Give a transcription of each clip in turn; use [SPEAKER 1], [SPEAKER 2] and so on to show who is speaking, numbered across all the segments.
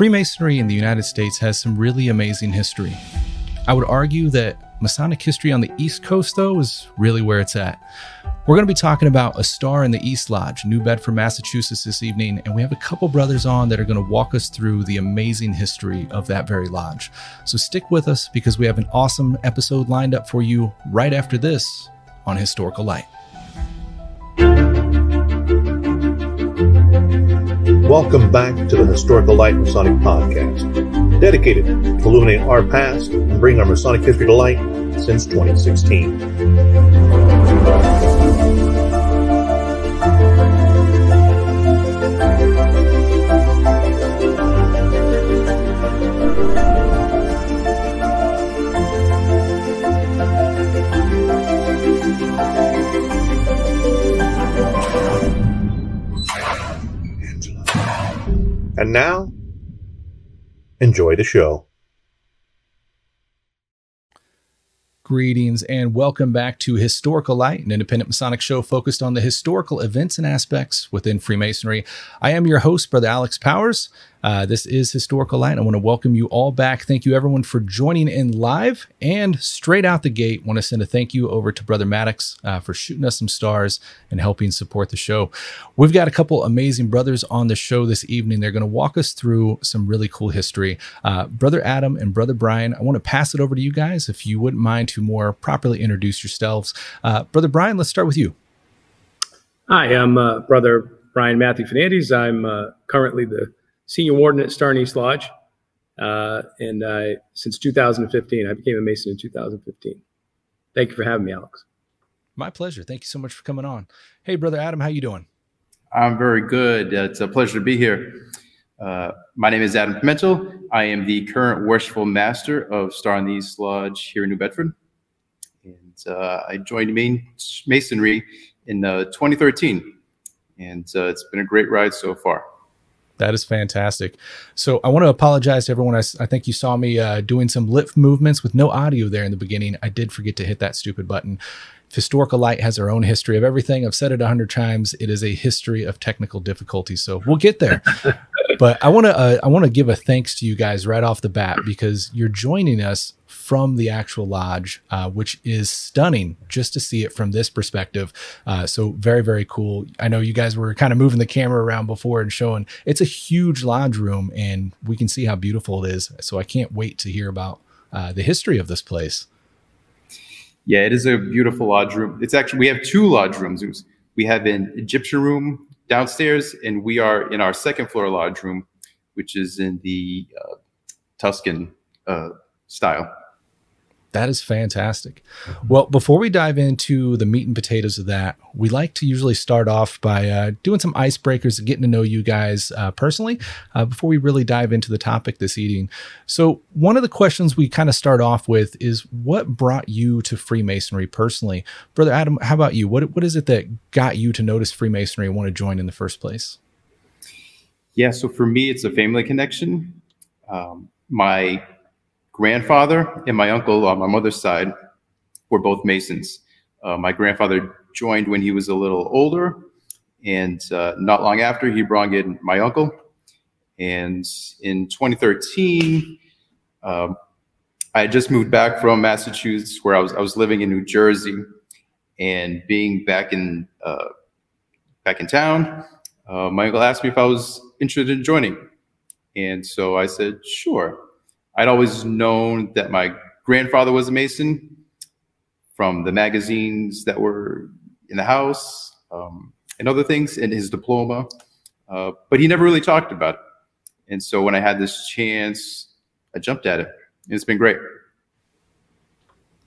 [SPEAKER 1] Freemasonry in the United States has some really amazing history. I would argue that Masonic history on the East Coast, though, is really where it's at. We're going to be talking about a star in the East Lodge, New Bedford, Massachusetts, this evening, and we have a couple brothers on that are going to walk us through the amazing history of that very lodge. So stick with us because we have an awesome episode lined up for you right after this on Historical Light.
[SPEAKER 2] Welcome back to the Historical Light Masonic Podcast, dedicated to illuminating our past and bringing our Masonic history to light since 2016. And now, enjoy the show.
[SPEAKER 1] Greetings and welcome back to Historical Light, an independent Masonic show focused on the historical events and aspects within Freemasonry. I am your host, Brother Alex Powers. Uh, this is Historical Light. I want to welcome you all back. Thank you, everyone, for joining in live. And straight out the gate, want to send a thank you over to Brother Maddox uh, for shooting us some stars and helping support the show. We've got a couple amazing brothers on the show this evening. They're going to walk us through some really cool history. Uh, Brother Adam and Brother Brian, I want to pass it over to you guys if you wouldn't mind to more properly introduce yourselves. Uh, Brother Brian, let's start with you.
[SPEAKER 3] Hi, I'm uh, Brother Brian Matthew Fernandez. I'm uh, currently the senior warden at Star in East Lodge. Uh, and I, since 2015, I became a Mason in 2015. Thank you for having me, Alex.
[SPEAKER 1] My pleasure. Thank you so much for coming on. Hey, brother Adam, how you doing?
[SPEAKER 4] I'm very good. It's a pleasure to be here. Uh, my name is Adam Pimentel. I am the current worshipful master of Star in East Lodge here in New Bedford. And uh, I joined Masonry in uh, 2013. And uh, it's been a great ride so far.
[SPEAKER 1] That is fantastic. So I want to apologize to everyone. I, I think you saw me uh, doing some lip movements with no audio there in the beginning. I did forget to hit that stupid button. Historical Light has our own history of everything. I've said it a hundred times. It is a history of technical difficulties. So we'll get there. but I want to uh, I want to give a thanks to you guys right off the bat because you're joining us from the actual lodge, uh, which is stunning just to see it from this perspective. Uh, so very, very cool. I know you guys were kind of moving the camera around before and showing it's a huge lodge room and we can see how beautiful it is. So I can't wait to hear about uh, the history of this place.
[SPEAKER 4] Yeah, it is a beautiful lodge room. It's actually, we have two lodge rooms. We have an Egyptian room downstairs and we are in our second floor lodge room, which is in the uh, Tuscan uh, style.
[SPEAKER 1] That is fantastic. Well, before we dive into the meat and potatoes of that, we like to usually start off by uh, doing some icebreakers and getting to know you guys uh, personally uh, before we really dive into the topic this evening. So, one of the questions we kind of start off with is what brought you to Freemasonry personally? Brother Adam, how about you? What, what is it that got you to notice Freemasonry and want to join in the first place?
[SPEAKER 4] Yeah, so for me, it's a family connection. Um, my grandfather and my uncle on my mother's side were both Masons. Uh, my grandfather joined when he was a little older, and uh, not long after, he brought in my uncle. And in 2013, um, I had just moved back from Massachusetts, where I was I was living in New Jersey, and being back in uh, back in town, uh, my uncle asked me if I was interested in joining, and so I said sure. I'd always known that my grandfather was a Mason from the magazines that were in the house um, and other things in his diploma, uh, but he never really talked about it. And so when I had this chance, I jumped at it. And it's been great.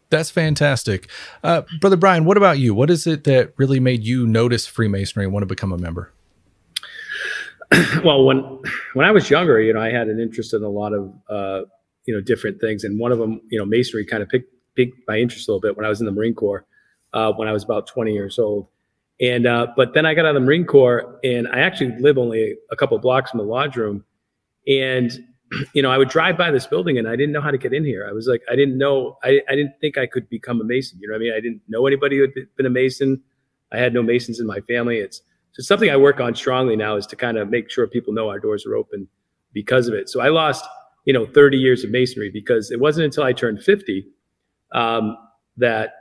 [SPEAKER 1] That's fantastic. Uh, Brother Brian, what about you? What is it that really made you notice Freemasonry and want to become a member?
[SPEAKER 3] well, when when I was younger, you know, I had an interest in a lot of uh, you know different things. And one of them you know masonry kind of picked piqued my interest a little bit when i was in the marine corps uh, when i was about 20 years old. And uh, but then i got out of the marine corps and i actually live only a couple blocks from the lodge room. And you know i would drive by this building and i didn't know how to get in here. I was like i didn't know i, I didn't think i could become a mason. You know what i mean? I didn't know anybody who had been a mason. I had no masons in my family. It's so something i work on strongly now is to kind of make sure people know our doors are open because of it. So I lost, you know, 30 years of masonry because it wasn't until I turned 50 um, that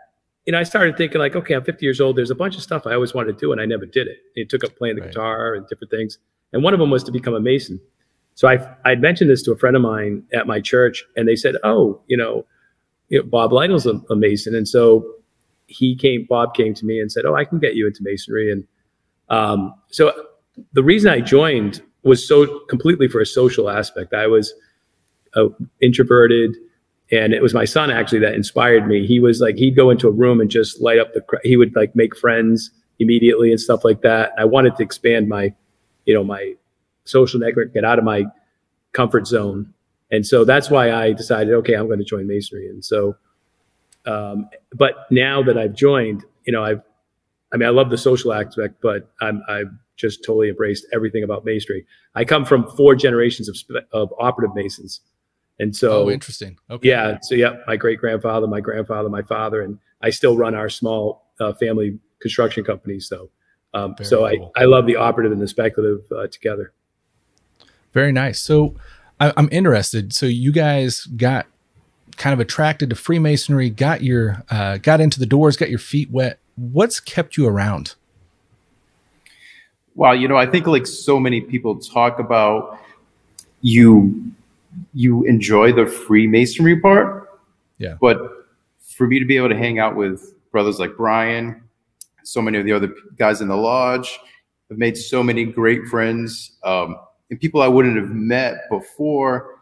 [SPEAKER 3] you know, I started thinking like, okay, I'm 50 years old. There's a bunch of stuff I always wanted to do, and I never did it. It took up playing the right. guitar and different things. And one of them was to become a mason. So I I'd mentioned this to a friend of mine at my church, and they said, oh, you know, you know Bob Lytle's a, a, mason, and so he came. Bob came to me and said, oh, I can get you into masonry. And um, so the reason I joined was so completely for a social aspect. I was uh, introverted and it was my son actually that inspired me. He was like he'd go into a room and just light up the. He would like make friends immediately and stuff like that. I wanted to expand my, you know, my social network, get out of my comfort zone, and so that's why I decided, okay, I'm going to join masonry. And so, um, but now that I've joined, you know, I've, I mean, I love the social aspect, but I'm I've just totally embraced everything about masonry. I come from four generations of of operative masons. And so,
[SPEAKER 1] oh, interesting. Okay.
[SPEAKER 3] Yeah. So, yeah, my great grandfather, my grandfather, my father, and I still run our small uh, family construction company. So, um, so cool. I, I love the operative and the speculative uh, together.
[SPEAKER 1] Very nice. So, I, I'm interested. So, you guys got kind of attracted to Freemasonry, got your uh, got into the doors, got your feet wet. What's kept you around?
[SPEAKER 4] Well, you know, I think like so many people talk about you you enjoy the Freemasonry part.
[SPEAKER 1] Yeah.
[SPEAKER 4] But for me to be able to hang out with brothers like Brian, so many of the other guys in the lodge, I've made so many great friends um, and people I wouldn't have met before.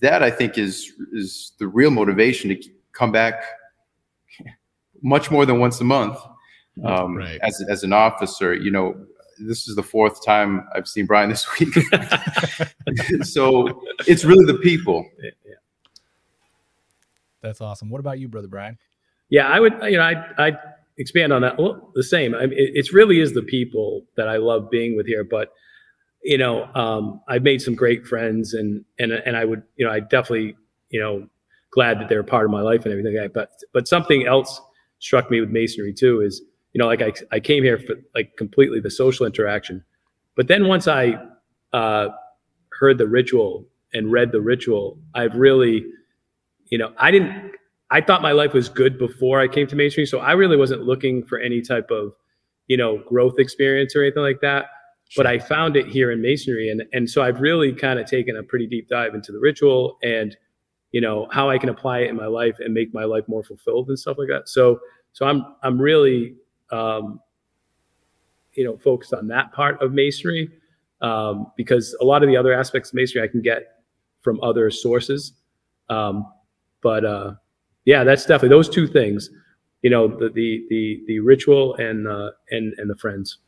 [SPEAKER 4] That I think is is the real motivation to come back much more than once a month um, right. as as an officer. You know, this is the fourth time I've seen Brian this week. so it's really the people. Yeah.
[SPEAKER 1] That's awesome. What about you, brother Brian?
[SPEAKER 3] Yeah, I would, you know, I I expand on that. Well, the same. I mean, it, it really is the people that I love being with here. But you know, um, I've made some great friends, and and and I would, you know, I definitely, you know, glad that they're a part of my life and everything. Like that. But but something else struck me with masonry too is you know, like I, I came here for like completely the social interaction. But then once I uh, heard the ritual and read the ritual, I've really, you know, I didn't, I thought my life was good before I came to Masonry. So I really wasn't looking for any type of, you know, growth experience or anything like that. But I found it here in Masonry. And, and so I've really kind of taken a pretty deep dive into the ritual and, you know, how I can apply it in my life and make my life more fulfilled and stuff like that. So, so I'm, I'm really um, you know, focused on that part of masonry um, because a lot of the other aspects of masonry I can get from other sources. Um, but uh, yeah, that's definitely those two things. You know, the the the, the ritual and uh, and and the friends.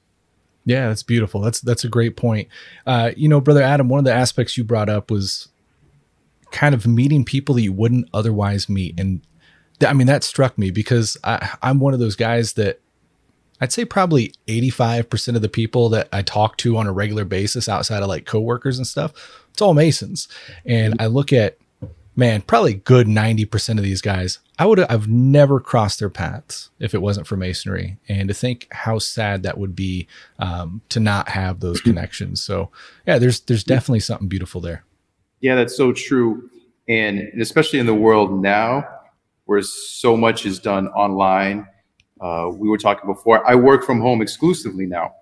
[SPEAKER 1] Yeah, that's beautiful. That's that's a great point. Uh, you know, brother Adam, one of the aspects you brought up was kind of meeting people that you wouldn't otherwise meet, and th- I mean that struck me because I, I'm one of those guys that I'd say probably 85% of the people that I talk to on a regular basis outside of like coworkers and stuff, it's all Masons. And I look at, man, probably good 90% of these guys, I would I've never crossed their paths if it wasn't for Masonry. And to think how sad that would be um, to not have those connections. So yeah, there's there's definitely something beautiful there.
[SPEAKER 4] Yeah, that's so true. And especially in the world now where so much is done online uh, we were talking before, I work from home exclusively now.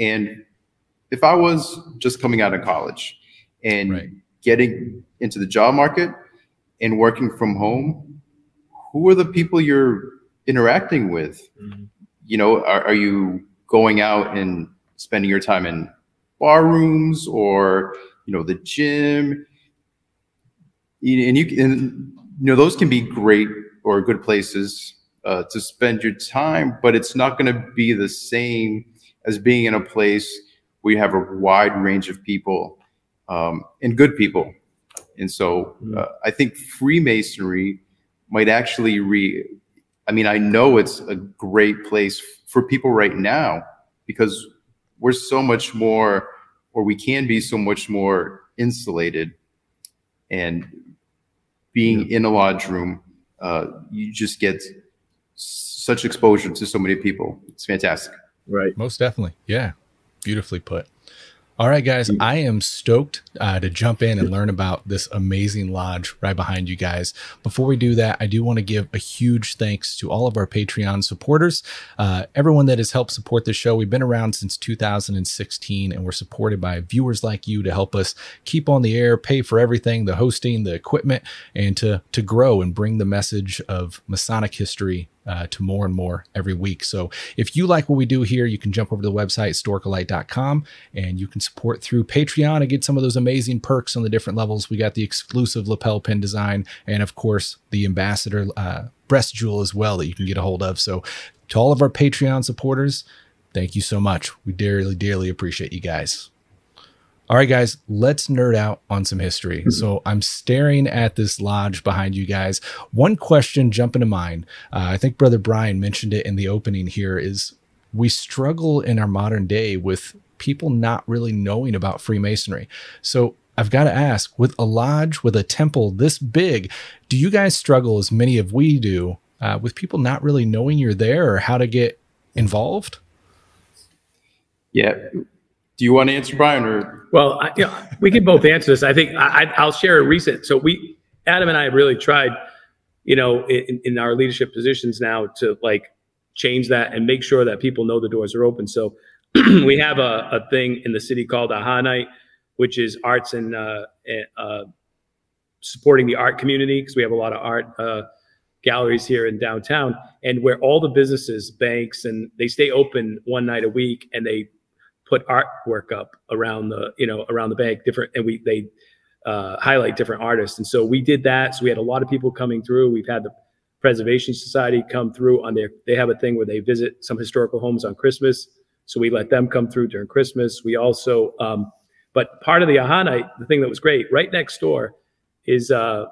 [SPEAKER 4] And if I was just coming out of college and right. getting into the job market and working from home, who are the people you're interacting with? Mm-hmm. You know, are, are you going out and spending your time in bar rooms or, you know, the gym? And you can, you know, those can be great or good places uh, to spend your time, but it's not going to be the same as being in a place where you have a wide range of people um, and good people. And so hmm. uh, I think Freemasonry might actually re. I mean, I know it's a great place for people right now because we're so much more, or we can be so much more insulated. And being in a lodge room, uh, you just get such exposure to so many people. It's fantastic.
[SPEAKER 3] Right.
[SPEAKER 1] Most definitely. Yeah. Beautifully put. All right, guys, I am stoked uh, to jump in and learn about this amazing lodge right behind you guys. Before we do that, I do want to give a huge thanks to all of our Patreon supporters, uh, everyone that has helped support the show. We've been around since 2016, and we're supported by viewers like you to help us keep on the air, pay for everything, the hosting, the equipment, and to to grow and bring the message of Masonic history uh, to more and more every week. So if you like what we do here, you can jump over to the website, historicalight.com, and you can support through Patreon and get some of those amazing perks on the different levels. We got the exclusive lapel pin design, and of course, the ambassador uh, breast jewel as well that you can get a hold of. So to all of our Patreon supporters, thank you so much. We dearly, dearly appreciate you guys. All right, guys, let's nerd out on some history. Mm-hmm. So I'm staring at this lodge behind you guys. One question jumping to mind. Uh, I think Brother Brian mentioned it in the opening here is we struggle in our modern day with people not really knowing about Freemasonry. So I've got to ask with a lodge, with a temple this big, do you guys struggle as many of we do uh, with people not really knowing you're there or how to get involved?
[SPEAKER 4] Yeah, do you want to answer, Brian, or?
[SPEAKER 3] Well, I, you know, we can both answer this. I think I, will share a recent. So we, Adam and I, have really tried, you know, in, in, our leadership positions now to like change that and make sure that people know the doors are open. So we have a, a thing in the city called Aha Night, which is arts and uh, uh, supporting the art community because we have a lot of art uh, galleries here in downtown, and where all the businesses, banks, and they stay open one night a week, and they put artwork up around the you know around the bank different and we they uh, highlight different artists. And so we did that. So we had a lot of people coming through. We've had the preservation society come through on their they have a thing where they visit some historical homes on christmas. So we let them come through during christmas. We also um, but part of the aha night the thing that was great right next door is uh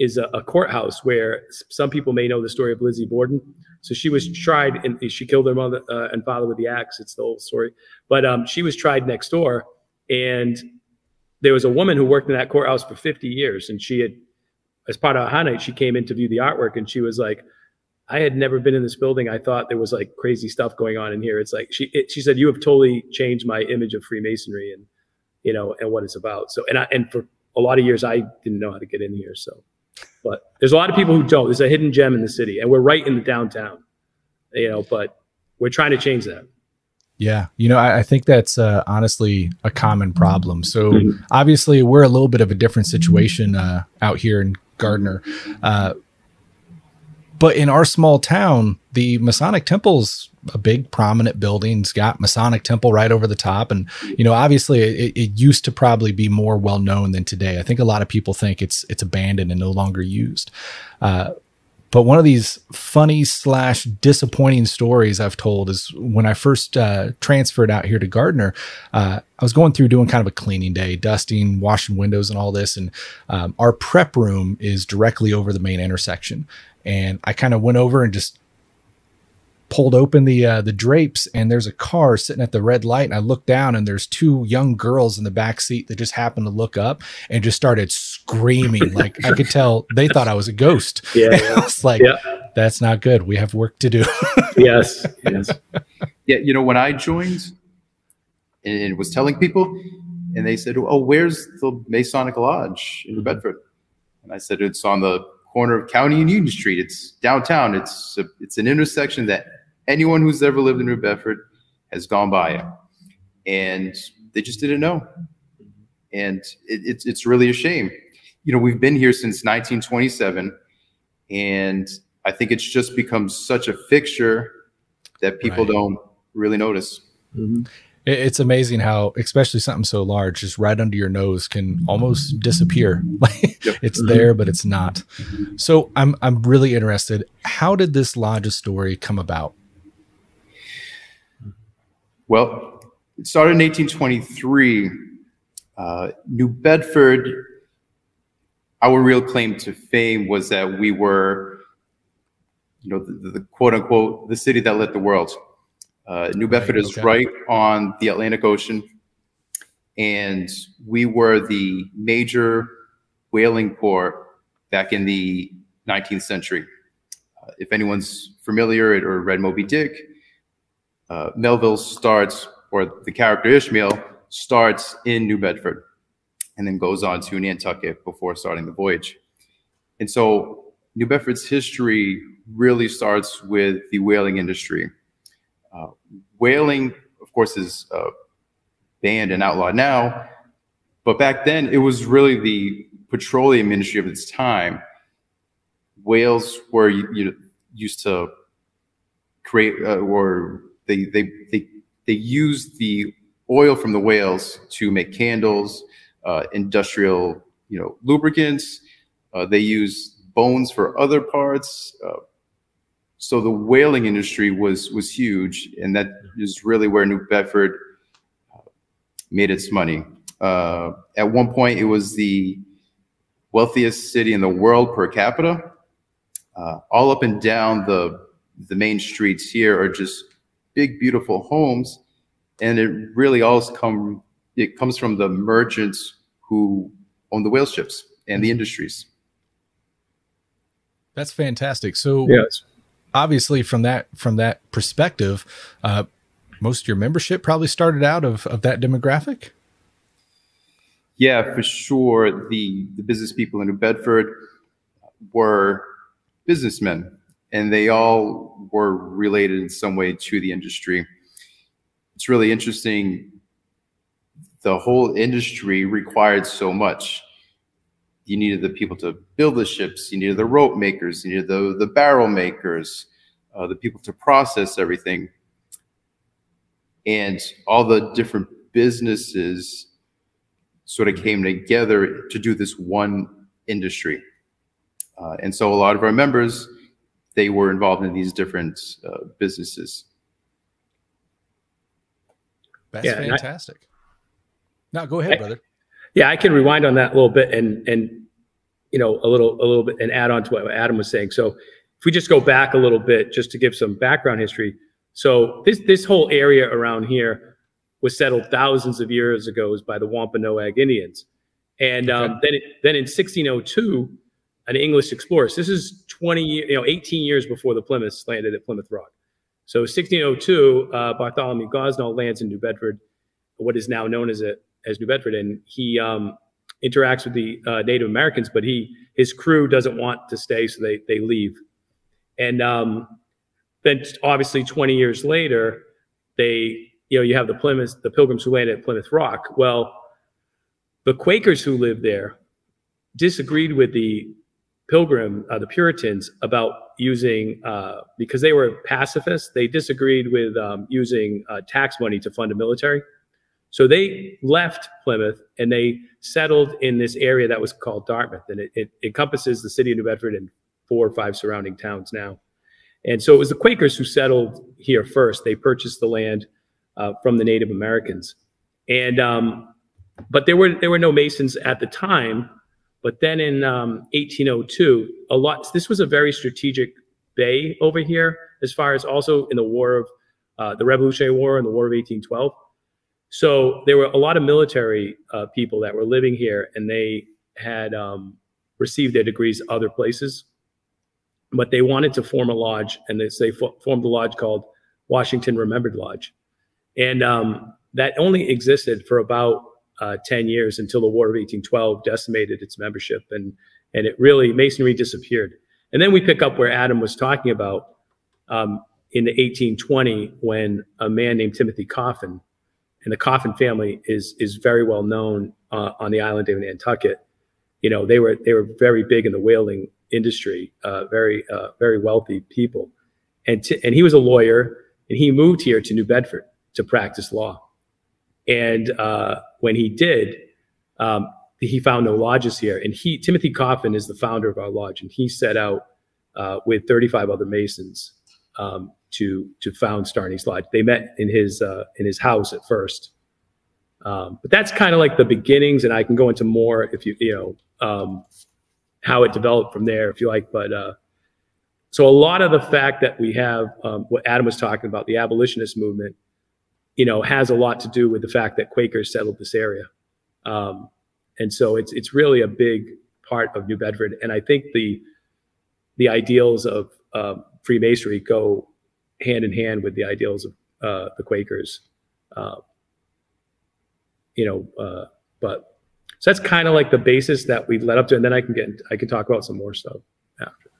[SPEAKER 3] is a, a courthouse where some people may know the story of lizzie borden so she was tried, and she killed her mother uh, and father with the axe. It's the whole story. But um, she was tried next door, and there was a woman who worked in that courthouse for 50 years, and she had, as part of Aha Night, she came in to view the artwork, and she was like, "I had never been in this building. I thought there was like crazy stuff going on in here. It's like she it, she said you have totally changed my image of Freemasonry and you know and what it's about. So and I and for a lot of years I didn't know how to get in here. So but there's a lot of people who don't. There's a hidden gem in the city, and we're right in the downtown. You know, but we're trying to change that.
[SPEAKER 1] Yeah, you know, I, I think that's uh, honestly a common problem. So mm-hmm. obviously, we're a little bit of a different situation uh, out here in Gardner. Uh, but in our small town, the Masonic temple's a big prominent building. It's got Masonic temple right over the top. And, you know, obviously it, it, used to probably be more well known than today. I think a lot of people think it's it's abandoned and no longer used. Uh, but one of these funny slash disappointing stories I've told is when I first uh, transferred out here to Gardner, uh, I was going through doing kind of a cleaning day, dusting, washing windows, and all this. And um, our prep room is directly over the main intersection and I kind of went over and just pulled open the uh, the drapes and there's a car sitting at the red light and I looked down and there's two young girls in the back seat that just happened to look up and just started screaming like I could tell they thought I was a ghost. Yeah, yeah. I was like, yeah. that's not good. We have work to do.
[SPEAKER 3] yes, yes.
[SPEAKER 4] Yeah, you know when I joined and was telling people and they said, "Oh, where's the Masonic Lodge in New Bedford?" And I said, "It's on the corner of County and Union Street. It's downtown. It's a, it's an intersection that anyone who's ever lived in New Bedford has gone by, it, and they just didn't know. And it, it's it's really a shame. You know, we've been here since 1927, and I think it's just become such a fixture that people right. don't really notice.
[SPEAKER 1] Mm-hmm it's amazing how especially something so large just right under your nose can almost disappear. It's there but it's not. So i'm i'm really interested how did this lodge story come about?
[SPEAKER 4] Well it started in 1823 uh, new bedford our real claim to fame was that we were you know the, the quote unquote the city that lit the world uh, New Bedford right, is okay. right on the Atlantic Ocean, and we were the major whaling port back in the 19th century. Uh, if anyone's familiar or read Moby Dick, uh, Melville starts, or the character Ishmael starts in New Bedford and then goes on to Nantucket before starting the voyage. And so New Bedford's history really starts with the whaling industry. Uh, whaling, of course, is uh, banned and outlawed now, but back then it was really the petroleum industry of its time. Whales were you, you used to create, uh, or they they they they used the oil from the whales to make candles, uh, industrial, you know, lubricants. Uh, they use bones for other parts. Uh, so the whaling industry was was huge, and that is really where New Bedford uh, made its money. Uh, at one point, it was the wealthiest city in the world per capita. Uh, all up and down the the main streets here are just big, beautiful homes, and it really all come it comes from the merchants who own the whale ships and the industries.
[SPEAKER 1] That's fantastic. So
[SPEAKER 3] Yes.
[SPEAKER 1] Obviously from that from that perspective, uh, most of your membership probably started out of, of that demographic.
[SPEAKER 4] Yeah, for sure. The the business people in New Bedford were businessmen, and they all were related in some way to the industry. It's really interesting. The whole industry required so much. You needed the people to build the ships. You needed the rope makers. You needed the the barrel makers, uh, the people to process everything, and all the different businesses sort of came together to do this one industry. Uh, and so a lot of our members, they were involved in these different uh, businesses.
[SPEAKER 1] That's
[SPEAKER 3] Yeah, and I-
[SPEAKER 1] fantastic. now go ahead,
[SPEAKER 3] I-
[SPEAKER 1] brother.
[SPEAKER 3] Yeah, I can rewind on that a little bit and and you know a little a little bit and add on to what Adam was saying. So if we just go back a little bit, just to give some background history. So this this whole area around here was settled thousands of years ago by the Wampanoag Indians, and um, then it, then in 1602, an English explorer. So this is 20 you know 18 years before the Plymouths landed at Plymouth Rock. So 1602, uh, Bartholomew Gosnold lands in New Bedford, what is now known as it as New Bedford, and he um, interacts with the uh, Native Americans, but he his crew doesn't want to stay, so they they leave. And um, then obviously 20 years later, they you know you have the Plymouth the Pilgrims who landed at Plymouth Rock. Well, the Quakers who lived there disagreed with the Pilgrim, uh, the Puritans, about using uh, because they were pacifists. They disagreed with um, using uh, tax money to fund a military. So they left Plymouth and they settled in this area that was called Dartmouth, and it, it encompasses the city of New Bedford and four or five surrounding towns now. And so it was the Quakers who settled here first. They purchased the land uh, from the Native Americans, and um, but there were there were no Masons at the time. But then in um, 1802, a lot. This was a very strategic bay over here, as far as also in the War of uh, the Revolutionary War and the War of 1812. So there were a lot of military uh, people that were living here, and they had um, received their degrees other places, but they wanted to form a lodge, and they, fo- formed a lodge called Washington Remembered Lodge, and um, that only existed for about uh, 10 years until the War of 1812 decimated its membership, and and it really Masonry disappeared. And then we pick up where Adam was talking about um, in the 1820 when a man named Timothy Coffin and the Coffin family is is very well known uh, on the island of Nantucket. You know, they were they were very big in the whaling industry, uh, very uh, very wealthy people, and and he was a lawyer, and he moved here to New Bedford to practice law. And uh, when he did, um, he found no lodges here. And he Timothy Coffin is the founder of our lodge, and he set out uh, with 35 other Masons um, to to found Starney's Lodge. They met in his uh, in his house at first, um, but that's kind of like the beginnings. And I can go into more if you you know um, how it developed from there if you like. But uh, so a lot of the fact that we have um, what Adam was talking about, the abolitionist movement, you know, has a lot to do with the fact that Quakers settled this area, um, and so it's it's really a big part of New Bedford. And I think the the ideals of um, Freemasonry go hand in hand with the ideals of uh, the Quakers. Uh, you know, uh, but so that's kind of like the basis that we led up to, and then I can get I can talk about some more stuff after.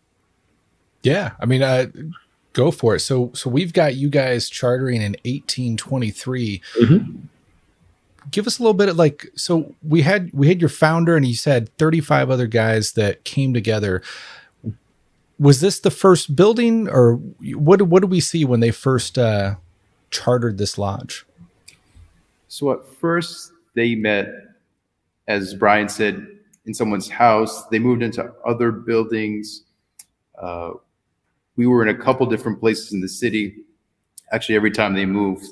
[SPEAKER 1] Yeah, I mean, uh, go for it. So, so we've got you guys chartering in 1823.
[SPEAKER 3] Mm-hmm.
[SPEAKER 1] Give us a little bit of like, so we had we had your founder, and he said 35 other guys that came together. Was this the first building, or what? What did we see when they first uh, chartered this lodge?
[SPEAKER 4] So at first they met, as Brian said, in someone's house. They moved into other buildings. Uh, we were in a couple different places in the city. Actually, every time they moved,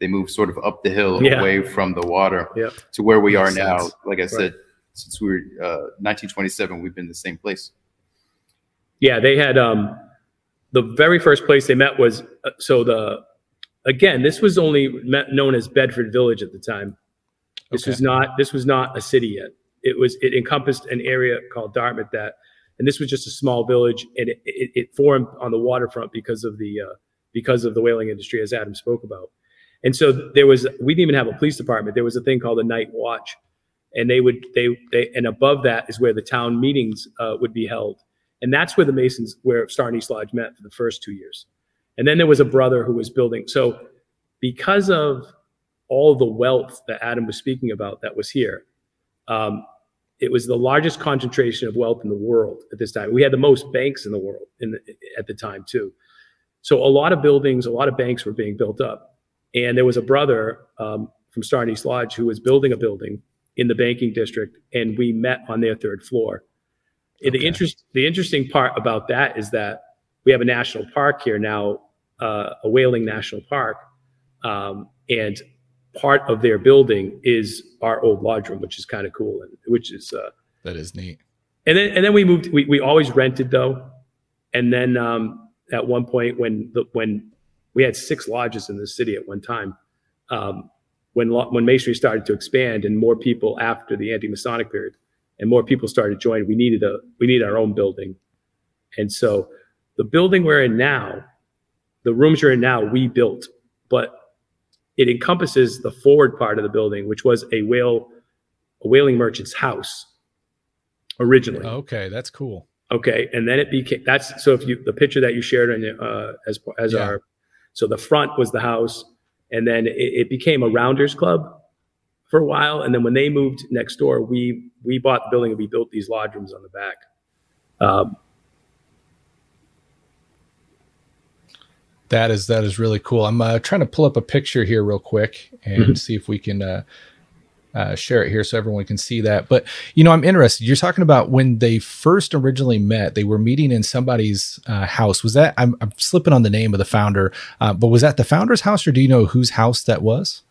[SPEAKER 4] they moved sort of up the hill
[SPEAKER 3] Yeah.
[SPEAKER 4] away from the water
[SPEAKER 3] Yep.
[SPEAKER 4] to where we
[SPEAKER 1] Makes
[SPEAKER 4] are now.
[SPEAKER 1] sense.
[SPEAKER 4] Like I said, since we were uh, 1927, we've been in the same place.
[SPEAKER 3] Yeah, they had um, the very first place they met was uh, so the again this was only met, known as Bedford Village at the time. This
[SPEAKER 1] Okay.
[SPEAKER 3] was not this was not a city yet. It was it encompassed an area called Dartmouth that, and this was just a small village, and it, it, it formed on the waterfront because of the uh, because of the whaling industry, as Adam spoke about. And so there was we didn't even have a police department. There was a thing called a night watch, and they would they they and above that is where the town meetings uh, would be held, and that's where the Masons where Star in East Lodge met for the first two years, and then there was a brother who was building. So because of all the wealth that Adam was speaking about that was here, um, it was the largest concentration of wealth in the world at this time. We had the most banks in the world in the, at the time too. So a lot of buildings, a lot of banks were being built up, and there was a brother um, from Star in East Lodge who was building a building in the banking district, and we met on their third floor.
[SPEAKER 1] Okay.
[SPEAKER 3] The interest, the interesting part about that is that we have a national park here now, uh, a Whaling National Park, um, and part of their building is our old lodge room, which is kind of cool, and which is. Uh,
[SPEAKER 1] That is neat.
[SPEAKER 3] and then and then we moved. We, we always rented though, and then um, at one point when the when we had six lodges in the city at one time, um, when when masonry started to expand and more people after the anti-Masonic period, and more people started joining, we needed a we needed our own building, and so the building we're in now, the rooms you're in now, we built, but it encompasses the forward part of the building, which was a whale a whaling merchant's house originally.
[SPEAKER 1] Okay, that's cool.
[SPEAKER 3] Okay, and then it became that's so if you the picture that you shared on your uh, as as
[SPEAKER 1] Yeah.
[SPEAKER 3] our so the front was the house, and then it, it became a rounders club for a while, and then when they moved next door, we we bought the building and we built these lodge rooms on the back. Um,
[SPEAKER 1] That is that is really cool. I'm uh, trying to pull up a picture here real quick and
[SPEAKER 3] Mhm.
[SPEAKER 1] see if we can uh, uh, share it here so everyone can see that. But you know, I'm interested. You're talking about when they first originally met. They were meeting in somebody's uh, house. Was that? I'm, I'm slipping on the name of the founder, uh, but was that the founder's house, or do you know whose house that was?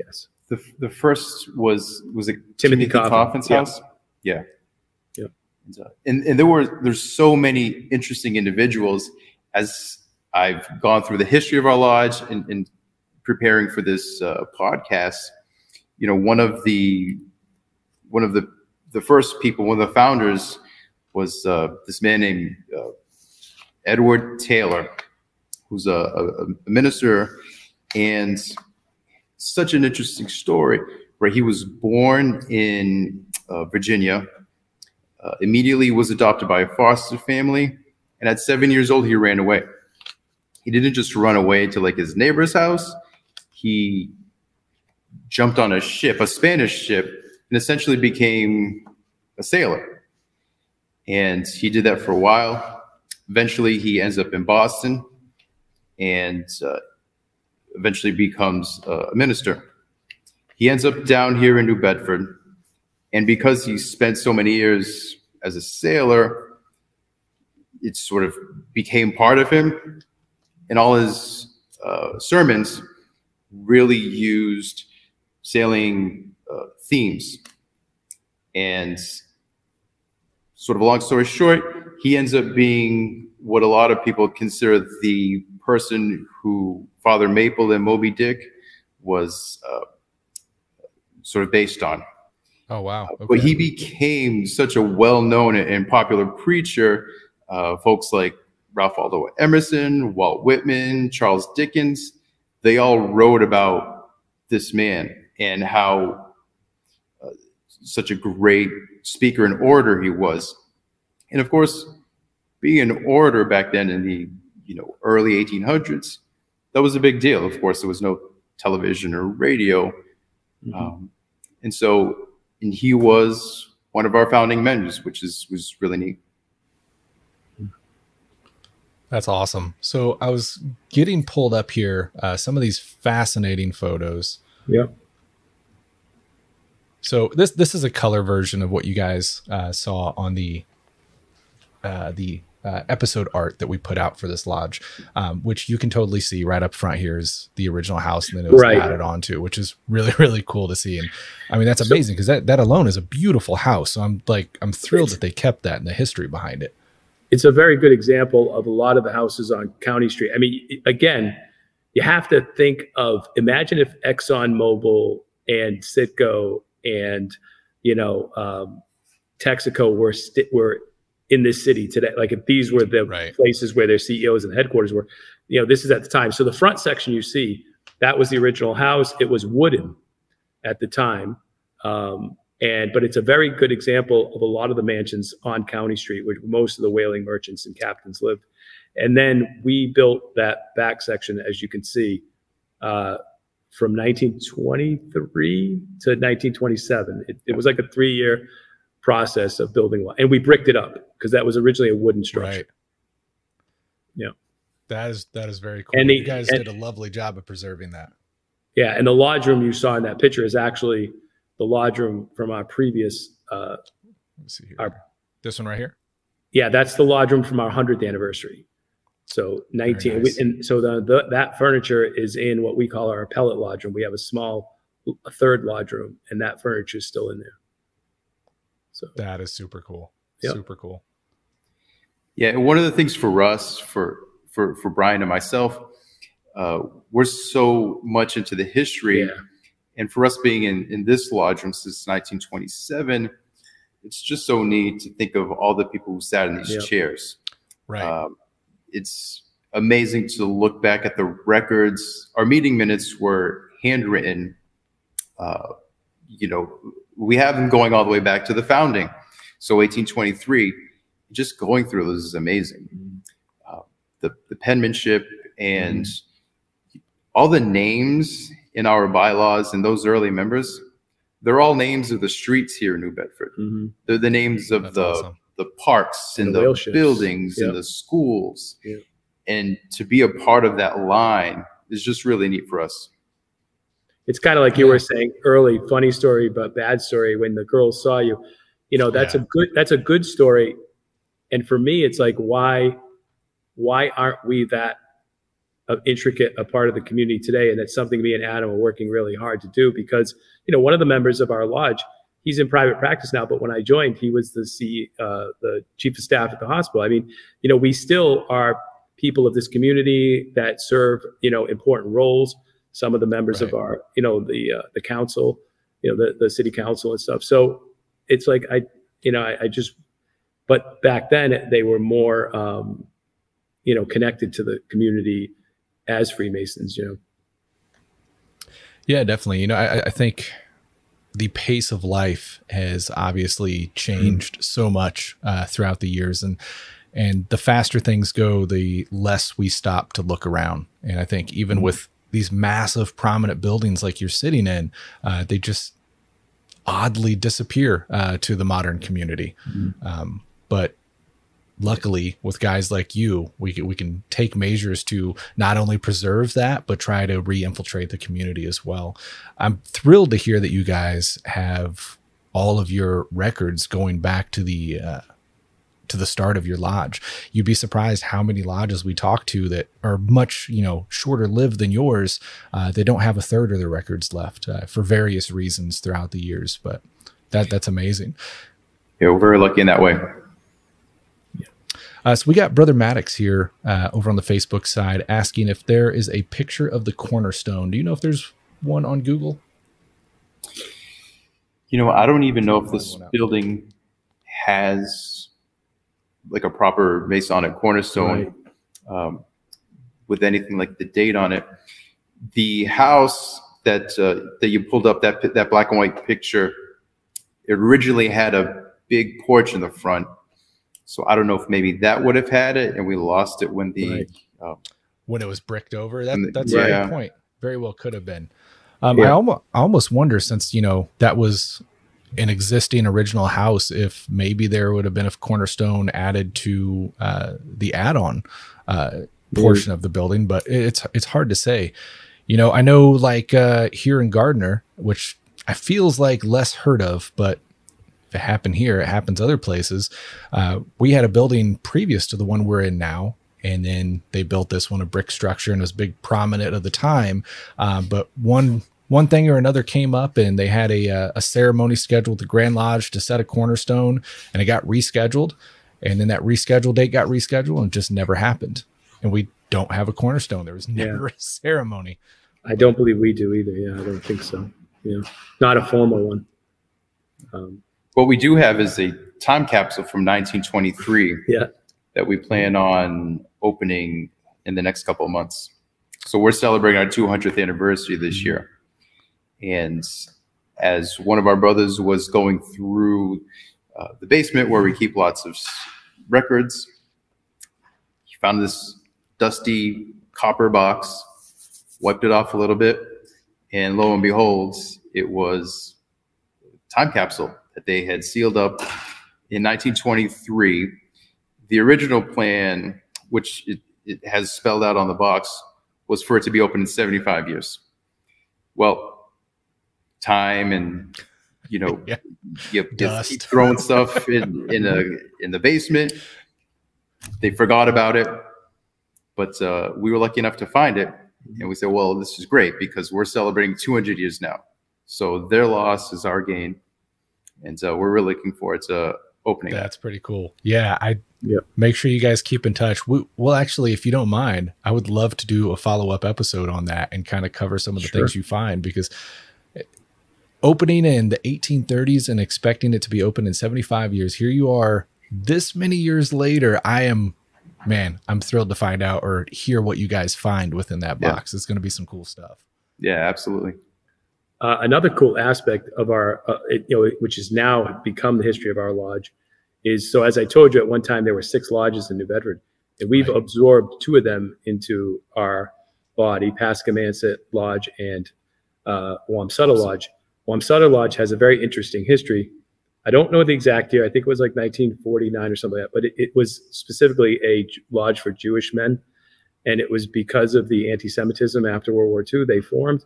[SPEAKER 3] yes,
[SPEAKER 4] The, the first was was it
[SPEAKER 3] Timothy Coffin.
[SPEAKER 4] Coffin's
[SPEAKER 3] Yeah.
[SPEAKER 4] house? Yeah.
[SPEAKER 3] Yeah.
[SPEAKER 4] And, uh, and and there were there's so many interesting individuals as I've gone through the history of our lodge and, and preparing for this uh, podcast. You know, one of the one of the the first people, one of the founders, was uh, this man named uh, Edward Taylor, who's a, a, a minister and such an interesting story where he was born in uh, Virginia, uh, immediately was adopted by a foster family, and at seven years old, he ran away. He didn't just run away to like his neighbor's house. He jumped on a ship, a Spanish ship, and essentially became a sailor. And he did that for a while. Eventually, he ends up in Boston and uh, eventually becomes uh, a minister. He ends up down here in New Bedford. And because he spent so many years as a sailor, it sort of became part of him. And all his uh, sermons really used sailing uh, themes. And sort of a long story short, he ends up being what a lot of people consider the person who Father Mapple and Moby Dick was uh, sort of based on.
[SPEAKER 1] Oh wow!
[SPEAKER 4] But he became such a well-known and popular preacher. Uh, folks like Ralph Waldo Emerson, Walt Whitman, Charles Dickens, they all wrote about this man. and how uh, such a great speaker and orator he was. And of course, being an orator back then in the you know early 1800s, that was a big deal. Of course, there was no television or radio,
[SPEAKER 3] Mhm.
[SPEAKER 4] um, and so and he was one of our founding members, which is was really neat.
[SPEAKER 1] That's awesome. So I was getting pulled up here uh, some of these fascinating photos.
[SPEAKER 3] Yeah.
[SPEAKER 1] So this this is a color version of what you guys uh, saw on the uh, the uh, episode art that we put out for this lodge, um, which you can totally see right up front here is the original house, and then it was
[SPEAKER 3] Right.
[SPEAKER 1] added onto, which is really really cool to see. And I mean that's amazing because that that alone is a beautiful house. So I'm like I'm thrilled that they kept that and the history behind it.
[SPEAKER 3] it's a very good example of a lot of the houses on County Street. I mean, again, you have to think of imagine if ExxonMobil and Citgo and you know um, Texaco were st- were in this city today. Like if these were the
[SPEAKER 1] Right.
[SPEAKER 3] places where their CEOs and headquarters were, you know, this is at the time. So the front section you see that was the original house. It was wooden at the time. Um, and but it's a very good example of a lot of the mansions on County Street, where most of the whaling merchants and captains lived. And then we built that back section, as you can see, uh, from 1923 to 1927. It, it was like a three-year process of building, one. and we bricked it up because that was originally a wooden structure.
[SPEAKER 1] Right.
[SPEAKER 3] Yeah.
[SPEAKER 1] That is that is very cool.
[SPEAKER 3] And the-
[SPEAKER 1] you guys
[SPEAKER 3] and-
[SPEAKER 1] did a lovely job of preserving that.
[SPEAKER 3] Yeah, and the lodge room you saw in that picture is actually the lodge room from our previous. Uh,
[SPEAKER 1] Let's see here.
[SPEAKER 3] Our-
[SPEAKER 1] this one right here.
[SPEAKER 3] yeah, that's the lodge room from our hundredth anniversary. So nineteen,
[SPEAKER 1] nice.
[SPEAKER 3] and so the, the that furniture is in what we call our pellet lodge room. We have a small, a third lodge room, and that furniture is still in there. So
[SPEAKER 1] That is super cool.
[SPEAKER 3] Yep.
[SPEAKER 1] Super cool.
[SPEAKER 4] Yeah, one of the things for us, for for for Brian and myself, uh, we're so much into the history,
[SPEAKER 3] yeah,
[SPEAKER 4] and for us being in in this lodge room since 1927, it's just so neat to think of all the people who sat in these
[SPEAKER 3] Yep.
[SPEAKER 4] chairs.
[SPEAKER 1] Right.
[SPEAKER 4] Um, it's amazing to look back at the records. Our meeting minutes were handwritten. Uh, you know, we have them going all the way back to the founding. So 1823, just going through this is amazing. Uh, the, the penmanship and all the names in our bylaws and those early members, they're all names of the streets here in New Bedford.
[SPEAKER 3] Mhm.
[SPEAKER 4] They're the names of
[SPEAKER 1] That's
[SPEAKER 4] the
[SPEAKER 1] awesome.
[SPEAKER 4] the parks and
[SPEAKER 3] The
[SPEAKER 4] the, buildings
[SPEAKER 3] Yep.
[SPEAKER 4] and the schools.
[SPEAKER 3] Yep.
[SPEAKER 4] And to be a part of that line is just really neat for us.
[SPEAKER 3] It's kind of like you were saying early, funny story but bad story when the girls saw you. You know, that's
[SPEAKER 1] Yeah.
[SPEAKER 3] a good that's a good story. And for me, it's like why why aren't we that uh, intricate a part of the community today? And that's something me and Adam are working really hard to do because you know one of the members of our lodge, he's in private practice now, but when I joined, he was the C, uh, the chief of staff at the hospital. I mean, you know, we still are people of this community that serve you know important roles. Some of the members of our you know the uh, the council, you know the the city council and stuff. So it's like I you know I, I just but back then they were more um, you know connected to the community as Freemasons. You know.
[SPEAKER 1] Yeah, definitely. You know, I, I think the pace of life has obviously changed so much uh, throughout the years, and and the faster things go, the less we stop to look around. And I think even with these massive, prominent buildings like you're sitting in, uh, they just oddly disappear uh, to the modern community. Um, but luckily with guys like you we can, we can take measures to not only preserve that but try to re-infiltrate the community as well i'm thrilled to hear that you guys have all of your records going back to the uh, to the start of your lodge you'd be surprised how many lodges we talk to that are much you know shorter lived than yours uh, they don't have a third of their records left uh, for various reasons throughout the years but that that's amazing
[SPEAKER 4] Yeah, we're very lucky in that way.
[SPEAKER 1] Uh, so we got Brother Maddox here uh, over on the Facebook side asking if there is a picture of the cornerstone. Do you know if there's one on Google?
[SPEAKER 4] You know, I don't even know if this building has like a proper Masonic cornerstone um, with anything like the date on it. The house that uh, that you pulled up that that black and white picture, it originally had a big porch in the front. So I don't know if maybe that would have had it, and we lost it when the
[SPEAKER 3] Right.
[SPEAKER 4] uh,
[SPEAKER 1] when it was bricked over. That,
[SPEAKER 4] the-
[SPEAKER 1] that's a
[SPEAKER 4] yeah.
[SPEAKER 1] good point. Very well could have been. Um,
[SPEAKER 3] Yeah.
[SPEAKER 1] I almost, I almost wonder since you know that was an existing original house, if maybe there would have been a cornerstone added to uh, the add-on uh, portion of the building, but it's it's hard to say. You know, I know like uh, here in Gardner, which I feels like less heard of, but if it happened here, it happens other places. Uh, we had a building previous to the one we're in now, and then they built this one a brick structure and it was big prominent at the time. Um, but one one thing or another came up, and they had a uh, a ceremony scheduled at the Grand Lodge to set a cornerstone, and it got rescheduled. And then that rescheduled date got rescheduled and just never happened. And we don't have a cornerstone. There was never a ceremony.
[SPEAKER 3] I don't believe we do either. Yeah, I don't think so. Yeah, not a formal one. Um,
[SPEAKER 4] what we do have is a time capsule from 1923
[SPEAKER 3] yeah,
[SPEAKER 4] that we plan on opening in the next couple of months. So we're celebrating our 200th anniversary this year. And as one of our brothers was going through uh, the basement where we keep lots of records, he found this dusty copper box, wiped it off a little bit, and lo and behold, it was time capsule that they had sealed up in 1923 the original plan, which it, it has spelled out on the box, was for it to be open in 75 years. Well, time and you know,
[SPEAKER 1] Yeah.
[SPEAKER 4] you just
[SPEAKER 1] Dust.
[SPEAKER 4] keep throwing stuff in in a in the basement. They forgot about it, but uh, we were lucky enough to find it, and we said, "Well, this is great because we're celebrating 200 years now. So their loss is our gain, and so we're really looking forward to opening that."
[SPEAKER 1] That's pretty cool. Yeah, I
[SPEAKER 3] Yep.
[SPEAKER 1] make sure you guys keep in touch. We, well, actually, if you don't mind, I would love to do a follow up episode on that and kind of cover some of the
[SPEAKER 3] Sure.
[SPEAKER 1] things you find because opening in the 1830s and expecting it to be open in 75 years, here you are this many years later. I am, man, I'm thrilled to find out or hear what you guys find within that
[SPEAKER 4] Yeah.
[SPEAKER 1] box. It's going to be some cool stuff.
[SPEAKER 4] Yeah, absolutely.
[SPEAKER 3] Uh, another cool aspect of our, uh, it, you know, which has now become the history of our lodge, is so as I told you at one time there were six lodges in New Bedford, and we've
[SPEAKER 1] Right.
[SPEAKER 3] absorbed two of them into our body, Pascamanset Lodge and uh, Wamsutta Lodge. Wamsutta Lodge has a very interesting history. I don't know the exact year. I think it was like 1949 or something like that, but it, it was specifically a lodge for Jewish men. And it was because of the anti-Semitism after World War II, they formed.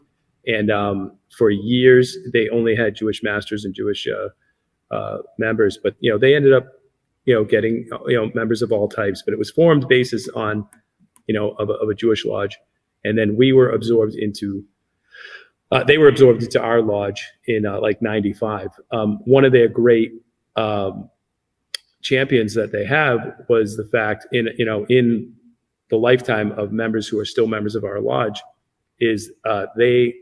[SPEAKER 3] And um, for years, they only had Jewish masters and Jewish uh, uh, members. But you know, they ended up, you know, getting you know members of all types. But it was formed basis on, you know, of a, of a Jewish lodge, and then we were absorbed into. Uh, they were absorbed into our lodge in uh, like '95. Um, one of their great um, champions that they have was the fact in you know in the lifetime of members who are still members of our lodge is uh, they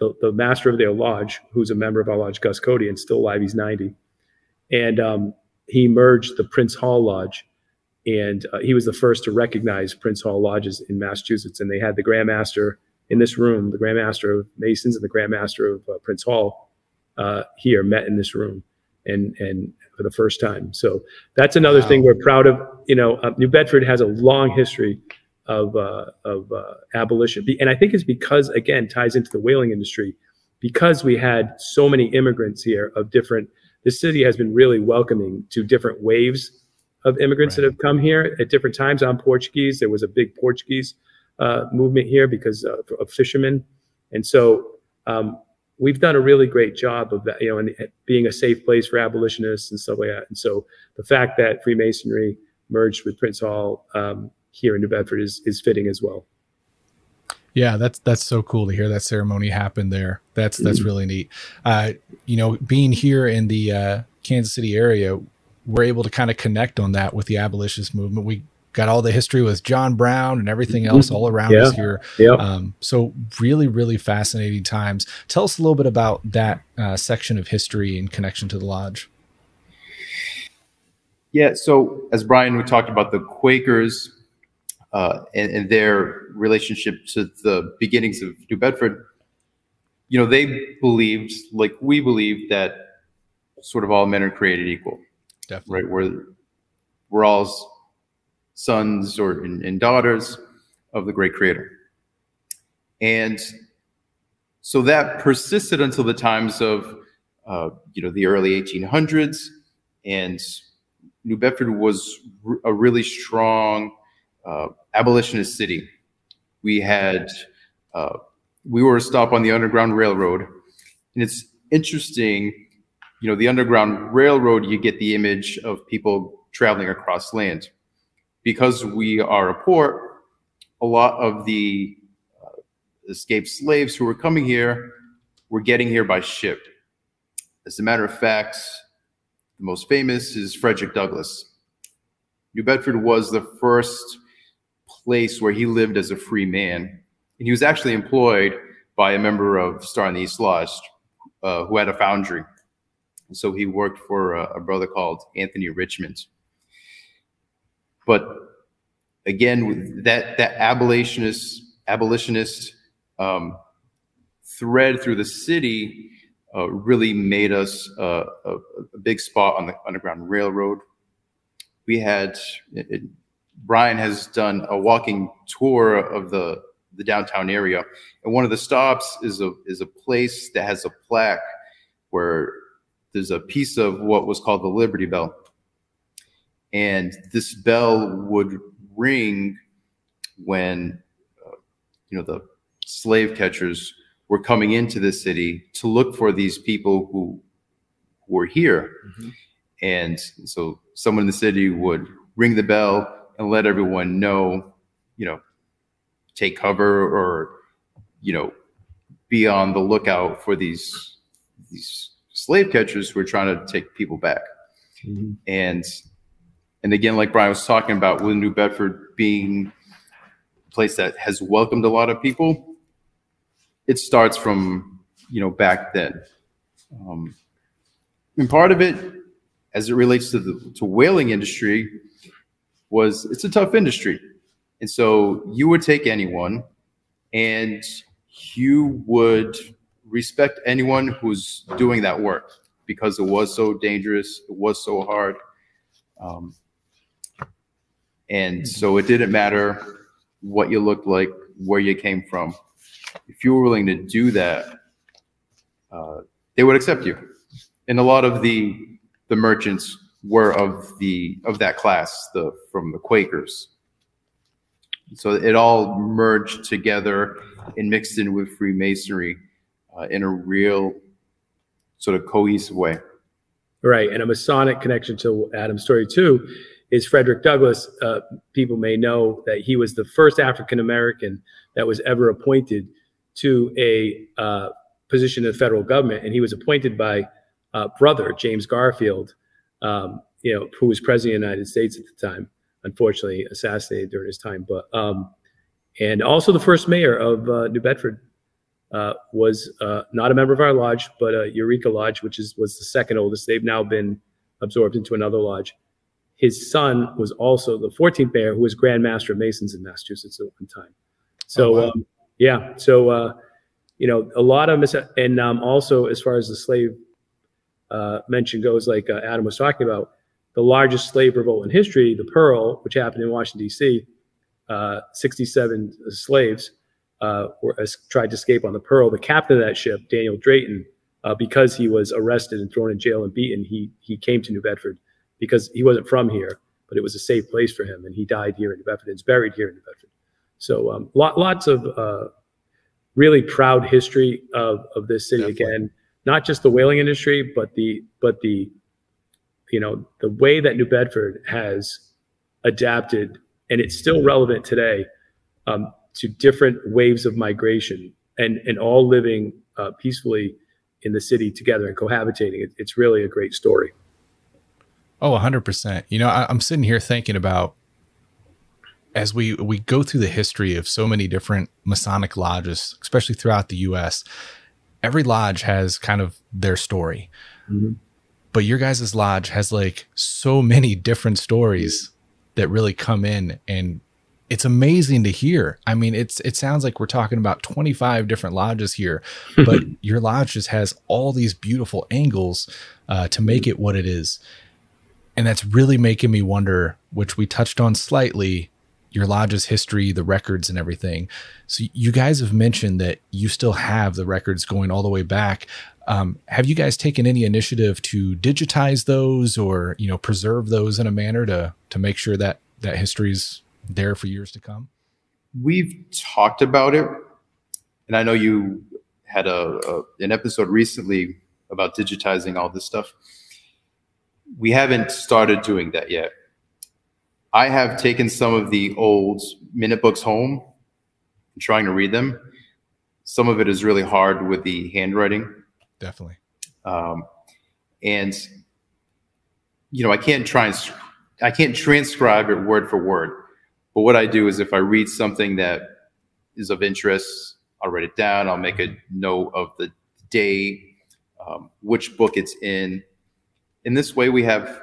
[SPEAKER 3] the, the master of their lodge who's a member of our lodge gus cody and still alive he's 90 and um, he merged the prince hall lodge and uh, he was the first to recognize prince hall lodges in massachusetts and they had the grandmaster in this room the Grand Master of masons and the Grand Master of uh, prince hall uh, here met in this room and and for the first time so that's another
[SPEAKER 1] Wow.
[SPEAKER 3] thing we're proud of you know uh, new bedford has a long history of uh, of uh, abolition, and I think it's because again ties into the whaling industry, because we had so many immigrants here of different. This city has been really welcoming to different waves of immigrants that have come here at different times. I'm Portuguese. There was a big Portuguese uh, movement here because uh, of fishermen, and so um, we've done a really great job of that. You know, and being a safe place for abolitionists and stuff like that. And so the fact that Freemasonry merged with Prince Hall um, here in New Bedford is is fitting as well.
[SPEAKER 1] Yeah, that's that's so cool to hear that ceremony happen there. That's that's really neat. Uh, you know, being here in the uh, Kansas City area, we're able to kind of connect on that with the abolitionist movement. We got all the history with John Brown and everything else all around us here.
[SPEAKER 3] Yeah.
[SPEAKER 1] Um, so really, really fascinating times. Tell us a little bit about that uh, section of history in connection to the lodge.
[SPEAKER 4] Yeah. So as Brian, we talked about the Quakers uh, and, and their relationship to the beginnings of New Bedford. you know, they believed, like we believe, that sort of all men are created equal.
[SPEAKER 1] Definitely.
[SPEAKER 4] Right. We're we're all sons or and, and daughters of the great creator. And so that persisted until the times of uh, you know the early 1800s and new bedford was a really strong uh, abolitionist city we had uh, we were a stop on the underground railroad and it's interesting you know the underground railroad you get the image of people traveling across land because we are a port a lot of the uh, escaped slaves who were coming here were getting here by ship as a matter of fact, the most famous is Frederick Douglass. New Bedford was the first place where he lived as a free man. And he was actually employed by a member of Star in the East Lodge uh, who had a foundry. And so he worked for a, a brother called Anthony Richmond. But again, that, that abolitionist, abolitionist um, thread through the city uh, really made us uh, a, a, big spot on the Underground Railroad. We had it, Brian has done a walking tour of the the downtown area, and one of the stops is a is a place that has a plaque where there's a piece of what was called the Liberty Bell, and this bell would ring when uh, you know the slave catchers were coming into the city to look for these people who were here. Mm-hmm. And so someone in the city would ring the bell and let everyone know, you know, take cover or, you know, be on the lookout for these these slave catchers who are trying to take people back. Mm-hmm. And and again, like Brian was talking about, with New Bedford being a place that has welcomed a lot of people, it starts from you know back then. Um, and part of it, as it relates to the to whaling industry, was it's a tough industry, and so you would take anyone, and you would respect anyone who's doing that work because it was so dangerous, it was so hard, um, and so it didn't matter what you looked like, where you came from if you were willing to do that, uh, they would accept you. And a lot of the the merchants were of the of that class, the from the Quakers. So it all merged together and mixed in with Freemasonry uh, in a real sort of cohesive way.
[SPEAKER 3] Right, and a Masonic connection to Adam's story too is Frederick Douglass. Uh, people may know that he was the first African American that was ever appointed to a uh, position in the federal government, and he was appointed by uh, brother James Garfield, um, you know, who was president of the United States at the time. Unfortunately, assassinated during his time, but um, and also the first mayor of uh, New Bedford uh, was uh, not a member of our lodge, but Eureka Lodge, which is was the second oldest. They've now been absorbed into another lodge. His son was also the 14th mayor, who was Grand Master of Masons in Massachusetts at one time. So, oh, wow. um, yeah. So, uh, you know, a lot of mis- and um, also as far as the slave uh, mention goes, like uh, Adam was talking about, the largest slave revolt in history, the Pearl, which happened in Washington D.C., uh, 67 slaves uh, were tried to escape on the Pearl. The captain of that ship, Daniel Drayton, uh, because he was arrested and thrown in jail and beaten, he he came to New Bedford because he wasn't from here, but it was a safe place for him, and he died here in New Bedford and is buried here in New Bedford. So um, lot, lots of uh, really proud history of, of this city Definitely. again, not just the whaling industry, but the but the you know the way that New Bedford has adapted, and it's still relevant today um, to different waves of migration, and and all living uh, peacefully in the city together and cohabitating. It, it's really a great story.
[SPEAKER 1] Oh, 100%. You know, I, I'm sitting here thinking about as we we go through the history of so many different Masonic lodges, especially throughout the U.S., every lodge has kind of their story. Mm-hmm. But your guys' lodge has like so many different stories that really come in and it's amazing to hear. I mean, it's it sounds like we're talking about 25 different lodges here, but your lodge just has all these beautiful angles uh, to make it what it is. And that's really making me wonder, which we touched on slightly, your lodge's history, the records and everything. So you guys have mentioned that you still have the records going all the way back. Um, have you guys taken any initiative to digitize those or, you know, preserve those in a manner to to make sure that that history's there for years to come?
[SPEAKER 4] We've talked about it, and I know you had a, a an episode recently about digitizing all this stuff. We haven't started doing that yet. I have taken some of the old minute books home and trying to read them. Some of it is really hard with the handwriting.
[SPEAKER 1] Definitely.
[SPEAKER 4] Um, and you know, I can't try and I can't transcribe it word for word. But what I do is if I read something that is of interest, I'll write it down. I'll make a note of the day, um, which book it's in. In this way, we have,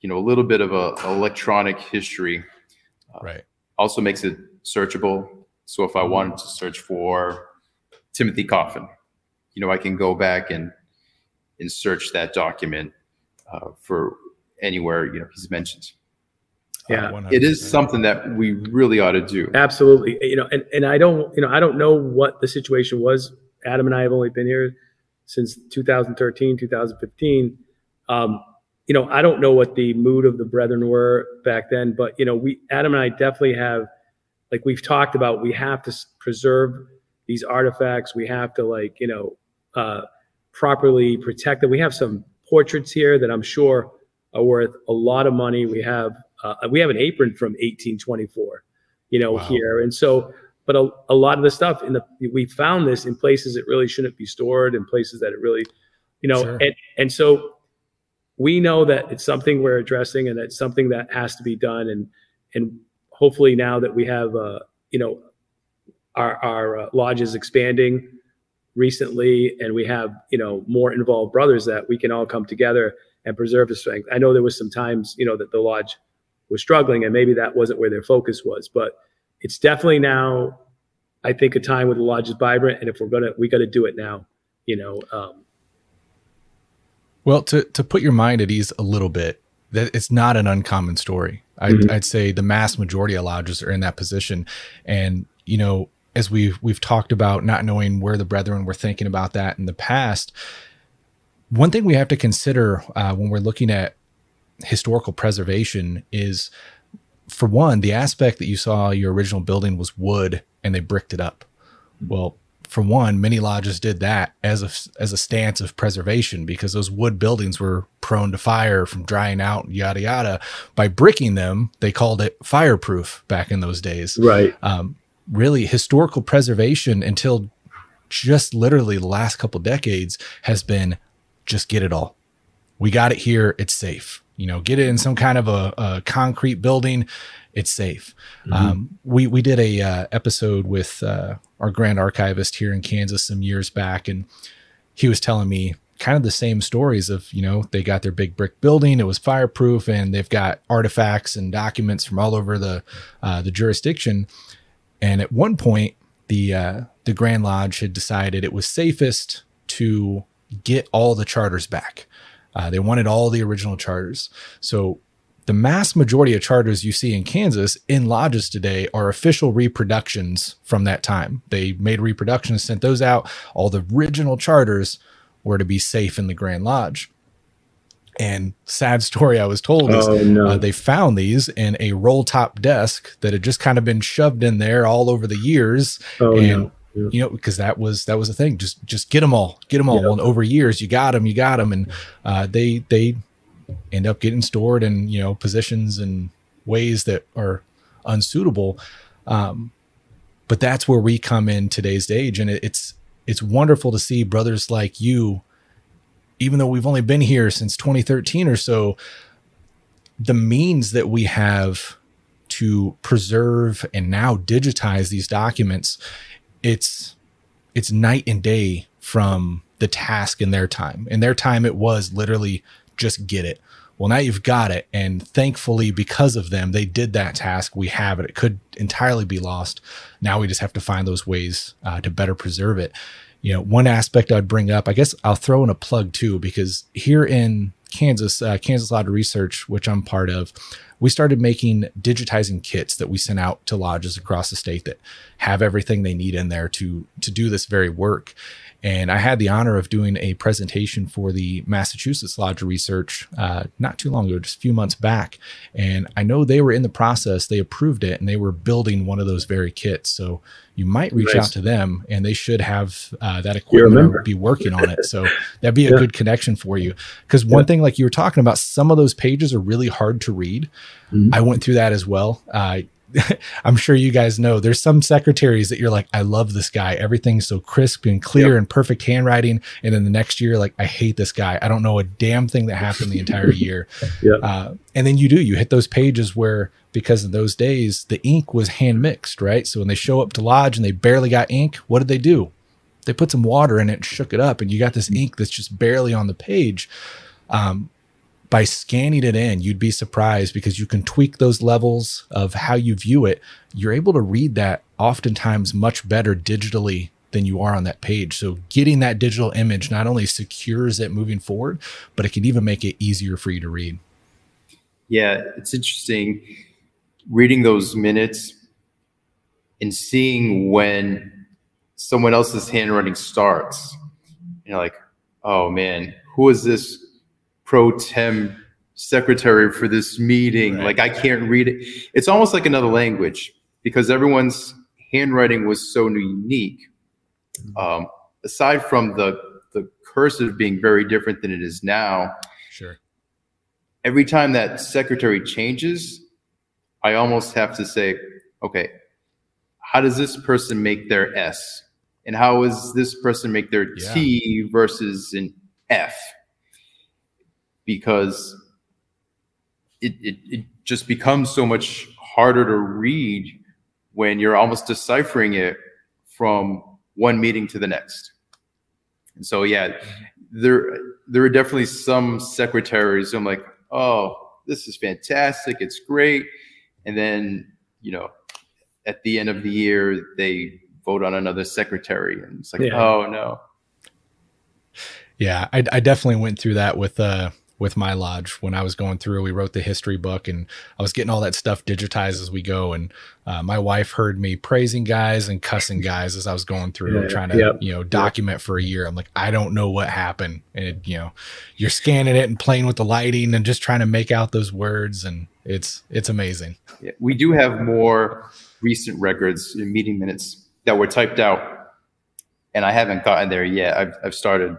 [SPEAKER 4] you know, a little bit of a electronic history.
[SPEAKER 1] Uh, right.
[SPEAKER 4] Also makes it searchable. So if I wanted to search for Timothy Coffin, you know, I can go back and and search that document uh, for anywhere you know he's mentioned.
[SPEAKER 3] Yeah,
[SPEAKER 4] uh, it is something that we really ought to do.
[SPEAKER 3] Absolutely, you know, and and I don't, you know, I don't know what the situation was. Adam and I have only been here since 2013, 2015. Um, you know, I don't know what the mood of the brethren were back then, but you know, we Adam and I definitely have, like we've talked about, we have to preserve these artifacts. We have to like, you know, uh, properly them. We have some portraits here that I'm sure are worth a lot of money. We have uh, we have an apron from 1824, you know, wow. here, and so. But a, a lot of the stuff in the we found this in places it really shouldn't be stored, in places that it really, you know, sure. and and so we know that it's something we're addressing, and it's something that has to be done, and and hopefully now that we have, uh, you know, our our uh, lodge is expanding recently and we have you know more involved brothers that we can all come together and preserve the strength. I know there was some times you know that the lodge was struggling and maybe that wasn't where their focus was but it's definitely now i think a time where the lodge is vibrant and if we're gonna we got to do it now you know um,
[SPEAKER 1] well to to put your mind at ease a little bit that it's not an uncommon story. I'd, mm-hmm. I'd say the mass majority of lodges are in that position. And you know as we've we've talked about not knowing where the brethren were thinking about that in the past one thing we have to consider uh, when we're looking at historical preservation is for one the aspect that you saw your original building was wood and they bricked it up. Well for one many lodges did that as a as a stance of preservation because those wood buildings were prone to fire from drying out yada yada by bricking them they called it fireproof back in those days
[SPEAKER 3] right
[SPEAKER 1] um, really historical preservation until just literally the last couple decades has been just get it all. We got it here. It's safe. You know, get it in some kind of a, a concrete building. It's safe. Mm-hmm. Um, we we did a uh, episode with uh, our grand archivist here in Kansas some years back, and he was telling me kind of the same stories of you know they got their big brick building it was fireproof and they've got artifacts and documents from all over the uh, the jurisdiction and at one point, the uh, the Grand Lodge had decided it was safest to get all the charters back. Uh, they wanted all the original charters. So the mass majority of charters you see in Kansas in lodges today are official reproductions from that time. They made reproductions, sent those out. All the original charters were to be safe in the Grand Lodge. And sad story I was told is oh, no. uh, they found these in a roll top desk that had just kind of been shoved in there all over the years. Oh, and no. Yeah. you know, because that was that was the thing. Just just get them all, get them all. Yeah. And over years, you got them, you got them, and uh, they they end up getting stored in you know positions and ways that are unsuitable. Um, but that's where we come in today's age, and it, it's it's wonderful to see brothers like you even though we've only been here since 2013 or so, the means that we have to preserve and now digitize these documents, it's it's night and day from the task in their time. In their time, it was literally just get it. Well, now you've got it. And thankfully, because of them, they did that task. We have it. It could entirely be lost. Now we just have to find those ways uh, to better preserve it. You know, one aspect I'd bring up, I guess I'll throw in a plug too, because here in Kansas, uh, Kansas Lodge Research, which I'm part of, we started making digitizing kits that we sent out to lodges across the state that have everything they need in there to to do this very work. And I had the honor of doing a presentation for the Massachusetts Lodge Research uh, not too long ago, just a few months back. And I know they were in the process, they approved it, and they were building one of those very kits. So you might reach nice. out to them and they should have uh, that equipment or be working on it. So that'd be a yeah. good connection for you. Because one yeah. thing, like you were talking about, some of those pages are really hard to read. Mm-hmm. I went through that as well. Uh, I'm sure you guys know there's some secretaries that you're like, I love this guy. Everything's so crisp and clear yep. and perfect handwriting. And then the next year, like, I hate this guy. I don't know a damn thing that happened the entire year. yep. uh, and then you do, you hit those pages where, because in those days, the ink was hand mixed, right? So when they show up to lodge and they barely got ink, what did they do? They put some water in it and shook it up, and you got this ink that's just barely on the page. Um, by scanning it in, you'd be surprised because you can tweak those levels of how you view it. You're able to read that oftentimes much better digitally than you are on that page. So getting that digital image not only secures it moving forward, but it can even make it easier for you to read.
[SPEAKER 4] Yeah, it's interesting reading those minutes and seeing when someone else's handwriting starts. You're like, oh man, who is this pro tem secretary for this meeting. Right. Like I can't read it. It's almost like another language because everyone's handwriting was so unique. Um, aside from the the cursive being very different than it is now.
[SPEAKER 1] Sure.
[SPEAKER 4] Every time that secretary changes, I almost have to say, okay, how does this person make their S? And how does this person make their yeah. T versus an F? Because it, it, it just becomes so much harder to read when you're almost deciphering it from one meeting to the next. And so, yeah, there there are definitely some secretaries. I'm like, oh, this is fantastic. It's great. And then, you know, at the end of the year, they vote on another secretary, and it's like, yeah. oh no.
[SPEAKER 1] Yeah, I, I definitely went through that with uh with my lodge when I was going through. We wrote the history book and I was getting all that stuff digitized as we go. And uh, my wife heard me praising guys and cussing guys as I was going through yeah, trying to, yep, you know, document for a year. I'm like, I don't know what happened. And, it, you know, you're scanning it and playing with the lighting and just trying to make out those words. And it's, it's amazing.
[SPEAKER 4] Yeah, we do have more recent records in meeting minutes that were typed out. And I haven't gotten there yet. I've, I've started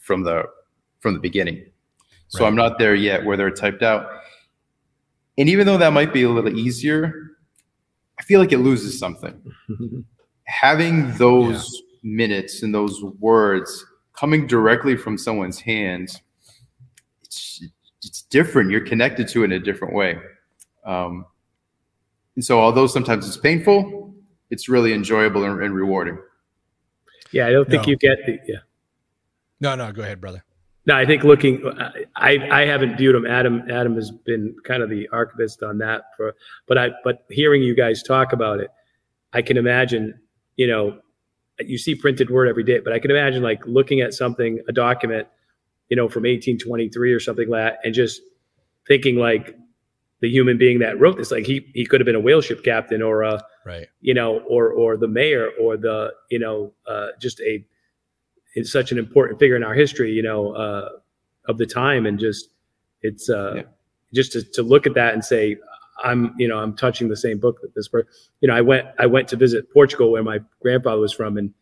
[SPEAKER 4] from the, from the beginning. So right. I'm not there yet where they're typed out. And even though that might be a little easier, I feel like it loses something. Having those yeah. minutes and those words coming directly from someone's hands, it's it's different. You're connected to it in a different way. Um, and so, although sometimes it's painful, it's really enjoyable and, and rewarding.
[SPEAKER 3] Yeah, I don't think no. you get the yeah.
[SPEAKER 1] No, no, go ahead, brother.
[SPEAKER 3] No, I think looking, I I haven't viewed him. Adam Adam has been kind of the archivist on that for, but I but hearing you guys talk about it, I can imagine. You know, you see printed word every day, but I can imagine like looking at something, a document, you know, from 1823 or something like that, and just thinking like the human being that wrote this, like he he could have been a whale ship captain or a
[SPEAKER 1] right,
[SPEAKER 3] you know, or or the mayor or the you know, uh, just a is such an important figure in our history, you know, uh, of the time, and just it's uh, yeah. just to, to look at that and say, I'm, you know, I'm touching the same book that this person. You know, I went I went to visit Portugal where my grandfather was from, and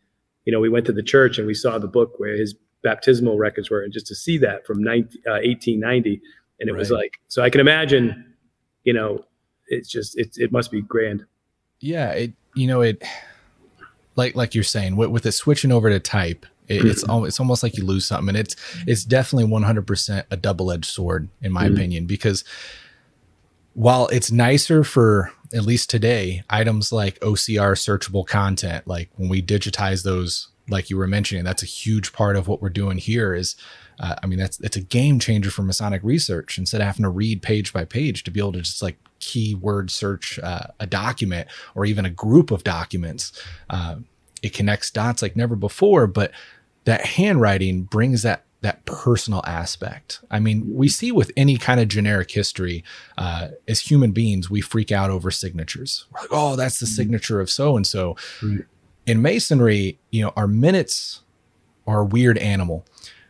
[SPEAKER 3] you know, we went to the church and we saw the book where his baptismal records were, and just to see that from 19, uh, 1890, and it right. was like, so I can imagine, you know, it's just it it must be grand.
[SPEAKER 1] Yeah, it you know it like like you're saying with, with it switching over to type it, it's almost, it's almost like you lose something, and it's it's definitely 100% a double edged sword in my mm-hmm. opinion because while it's nicer for at least today items like OCR searchable content, like when we digitize those, like you were mentioning, that's a huge part of what we're doing here. Is uh, I mean, that's it's a game changer for Masonic research. Instead of having to read page by page to be able to just like keyword search uh, a document or even a group of documents, uh, it connects dots like never before. But that handwriting brings that that personal aspect. I mean, we see with any kind of generic history, uh, as human beings, we freak out over signatures. We're like, oh, that's the signature of so and so. In Masonry, you know, our minutes are a weird animal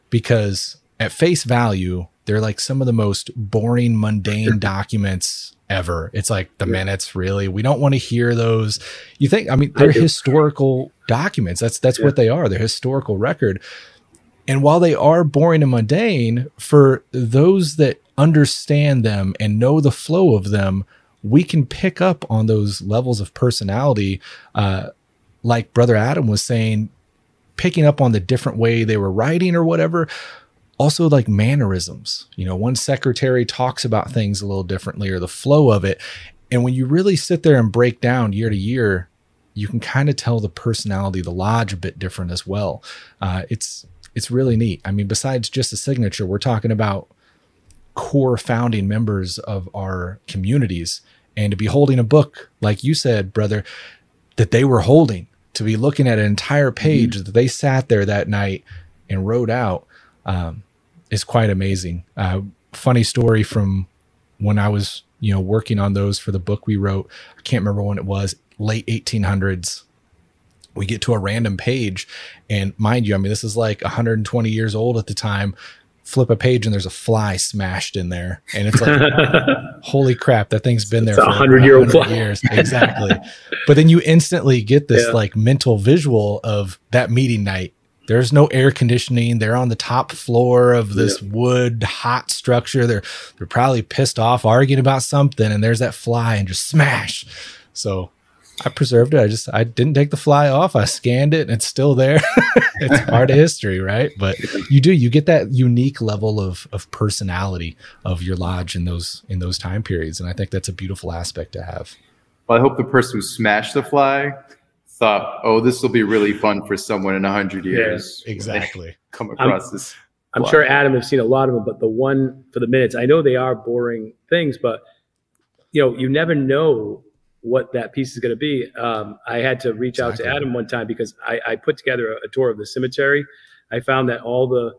[SPEAKER 1] because at face value, they're like some of the most boring, mundane documents ever. It's like the minutes, really. We don't want to hear those. You think, I mean, they're historical documents. That's that's
[SPEAKER 3] Yeah.
[SPEAKER 1] what they are. They're historical record. And while they are boring and mundane, for those that understand them and know the flow of them, we can pick up on those levels of personality. Uh, like Brother Adam was saying, picking up on the different way they were writing or whatever. Also, like mannerisms. You know, one secretary talks about things a little differently or the flow of it. And when you really sit there and break down year to year, you can kind of tell the personality the lodge a bit different as well. Uh, it's it's really neat. I mean, besides just the signature, we're talking about core founding members of our communities, and to be holding a book like you said, brother, that they were holding, to be looking at an entire page that they sat there that night and wrote out, um, is quite amazing. Uh, funny story from when I was, you know, working on those for the book we wrote. I can't remember when it was, late 1800s. We get to a random page, and mind you, I mean, this is like 120 years old at the time. Flip a page, and there's a fly smashed in there, and it's like, holy crap, that thing's been there
[SPEAKER 3] It's
[SPEAKER 1] for
[SPEAKER 3] 100-year-old
[SPEAKER 1] 100
[SPEAKER 3] fly.
[SPEAKER 1] years. Exactly. but then you instantly get this
[SPEAKER 3] Yeah.
[SPEAKER 1] like mental visual of that meeting night. There's no air conditioning. They're on the top floor of this wood hot structure. They're they're probably pissed off, arguing about something, and there's that fly and just smash. So I preserved it. I just I didn't take the fly off. I scanned it and it's still there. it's part of history, right? But you do you get that unique level of of personality of your lodge in those in those time periods, and I think that's a beautiful aspect to have.
[SPEAKER 4] Well, I hope the person who smashed the fly thought, "Oh, this will be really fun for someone in a hundred years." when they
[SPEAKER 1] Exactly.
[SPEAKER 4] Come across this.
[SPEAKER 3] I'm sure Adam has seen a lot of them, but the one for the minutes, I know they are boring things, but you know, you never know what that piece is going to be. Um, I had to reach out to Adam one time because I, I put together a, a tour of the cemetery. I found that all the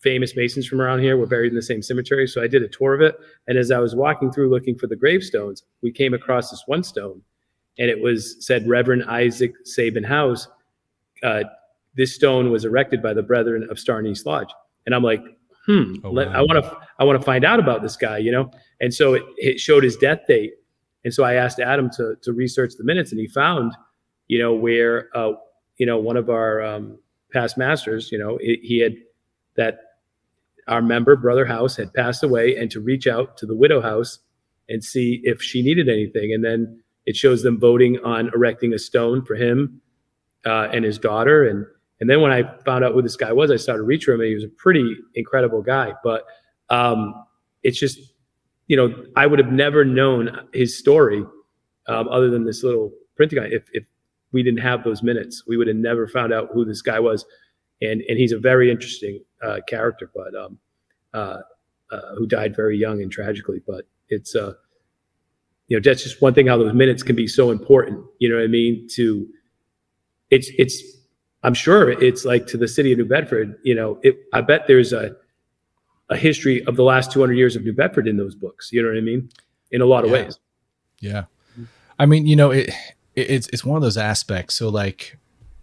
[SPEAKER 3] famous Masons from around here were buried in the same cemetery. So I did a tour of it. And as I was walking through looking for the gravestones, we came across this one stone and it was said Reverend Isaac Sabin House. Uh, this stone was erected by the Brethren of Star in East Lodge. And I'm like, hmm,
[SPEAKER 1] Oh,
[SPEAKER 3] let,
[SPEAKER 1] wow.
[SPEAKER 3] I want to, I want to find out about this guy, you know? And so it, it showed his death date. And so I asked Adam to, to research the minutes and he found, you know, where, uh, you know, one of our um, past masters, you know, he he had that our member, Brother House, had passed away and to reach out to the widow house and see if she needed anything. And then it shows them voting on erecting a stone for him uh, and his daughter. And and then when I found out who this guy was, I started reaching him, and he was a pretty incredible guy. But um, it's just, you know, I would have never known his story um, other than this little printing guy if, if we didn't have those minutes. We would have never found out who this guy was. And and he's a very interesting uh, character, but um, uh, uh, who died very young and tragically. But it's uh, you know, that's just one thing how those minutes can be so important. You know what I mean? To it's it's I'm sure it's like to the city of New Bedford. You know, it, I bet there's a a history of the last 200 years of New Bedford in those books. You know what I mean? In a lot of
[SPEAKER 1] Yeah.
[SPEAKER 3] ways.
[SPEAKER 1] Yeah. I mean, you know, it, it it's it's one of those aspects. So like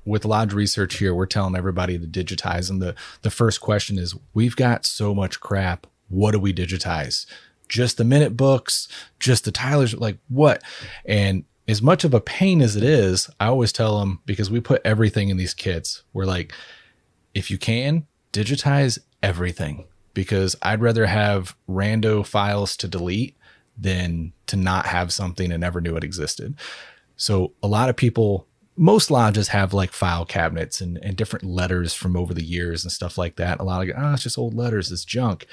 [SPEAKER 1] with lodge research here, we're telling everybody to digitize and the the first question is we've got so much crap. What do we digitize? Just the minute books, just the Tyler's like what? And as much of a pain as it is, I always tell them because we put everything in these kits. We're like, if you can, digitize everything because I'd rather have rando files to delete than to not have something and never knew it existed. So a lot of people, most lodges have like file cabinets and, and different letters from over the years and stuff like that. A lot of, oh, it's just old letters, it's junk.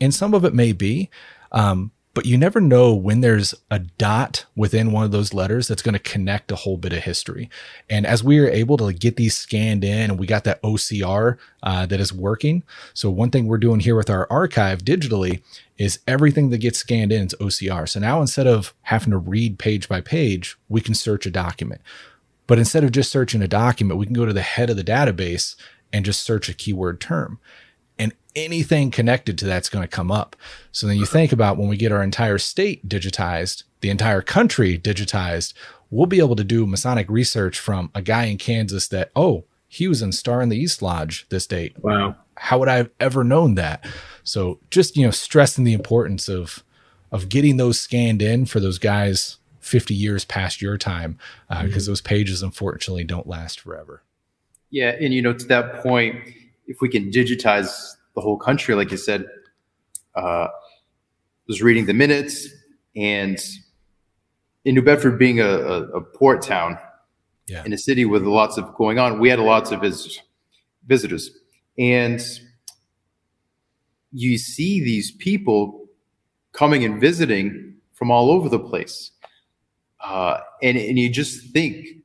[SPEAKER 1] And some of it may be. Um, but you never know when there's a dot within one of those letters that's going to connect a whole bit of history. And as we are able to get these scanned in and we got that OCR uh, that is working. So, one thing we're doing here with our archive digitally is everything that gets scanned in is OCR. So now instead of having to read page by page, we can search a document. But instead of just searching a document, we can go to the head of the database and just search a keyword term and anything connected to that's going to come up. So then you think about when we get our entire state digitized, the entire country digitized, we'll be able to do Masonic research from a guy in Kansas that, oh, he was in Star in the East Lodge this date.
[SPEAKER 3] Wow.
[SPEAKER 1] How would I have ever known that? So just, you know, stressing the importance of of getting those scanned in for those guys 50 years past your time, because uh, mm-hmm. those pages unfortunately don't last forever.
[SPEAKER 4] Yeah, and you know, to that point, if we can digitize the whole country, like you said, uh, was reading the minutes, and in New Bedford being a, a, a port town, yeah. in a city with lots of going on, we had lots of vis- visitors, and you see these people coming and visiting from all over the place, uh, and and you just think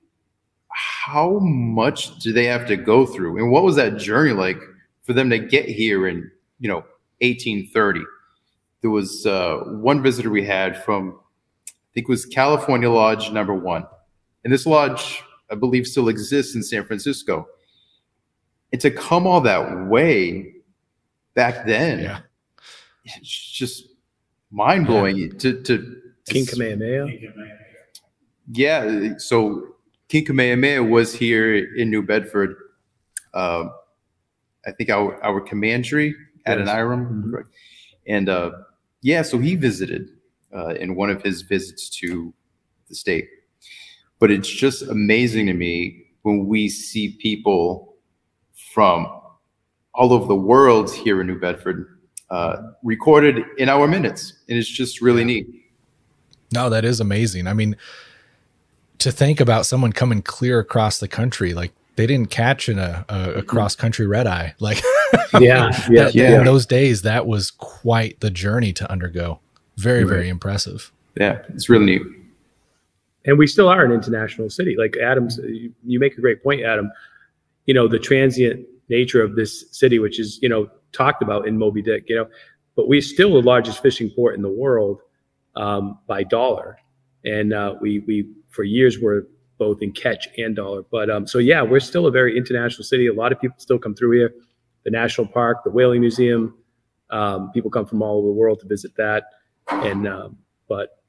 [SPEAKER 4] how much do they have to go through? And what was that journey like for them to get here in you know 1830 there was uh, one visitor we had from i think it was california lodge number one. And this lodge i believe still exists in san francisco. And to come all that way back then yeah. it's just mind-blowing yeah. to, to,
[SPEAKER 3] to king kamehameha.
[SPEAKER 4] Yeah so King Kamehameha was here in New Bedford. Uh, I think our our commandery at yes. Adoniram, mm-hmm. and uh, yeah, so he visited uh, in one of his visits to the state. But it's just amazing to me when we see people from all over the world here in New Bedford uh, recorded in our minutes, and it's just really neat.
[SPEAKER 1] No, that is amazing. I mean, to think about someone coming clear across the country, like they didn't catch in a, a, a cross country red eye. Like,
[SPEAKER 3] yeah, yeah,
[SPEAKER 1] that, yeah. In those days, that was quite the journey to undergo. Very, right. very impressive.
[SPEAKER 4] Yeah, it's really neat.
[SPEAKER 3] And we still are an international city. Like Adams, you, you make a great point, Adam. You know, the transient nature of this city, which is, you know, talked about in Moby Dick, you know, but we're still the largest fishing port in the world um, by dollar. And uh, we, we for years were both in catch and dollar. But um, so yeah, we're still a very international city. A lot of people still come through here. The national park, the whaling museum, um, people come from all over the world to visit that. And um, but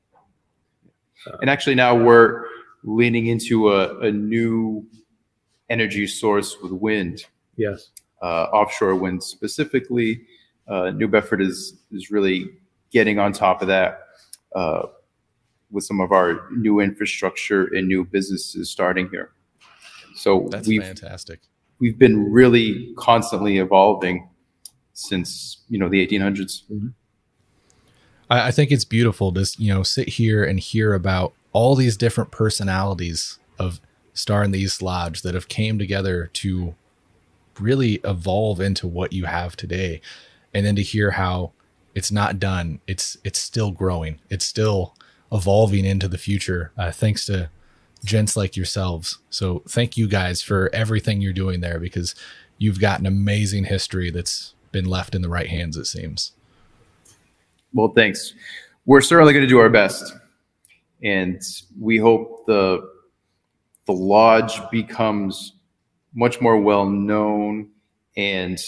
[SPEAKER 4] uh, and actually now we're leaning into a, a new energy source with wind.
[SPEAKER 3] Yes,
[SPEAKER 4] uh, offshore wind specifically. Uh, New Bedford is is really getting on top of that. Uh, with some of our new infrastructure and new businesses starting here. So
[SPEAKER 1] that's we've, fantastic.
[SPEAKER 4] We've been really constantly evolving since you know the 1800s. Mm-hmm.
[SPEAKER 1] I, I think it's beautiful to you know sit here and hear about all these different personalities of Star in the East Lodge that have came together to really evolve into what you have today, and then to hear how it's not done. It's it's still growing. It's still evolving into the future uh, thanks to gents like yourselves. So thank you guys for everything you're doing there because you've got an amazing history that's been left in the right hands, it seems.
[SPEAKER 4] Well, thanks. We're certainly going to do our best. And we hope the the lodge becomes much more well known and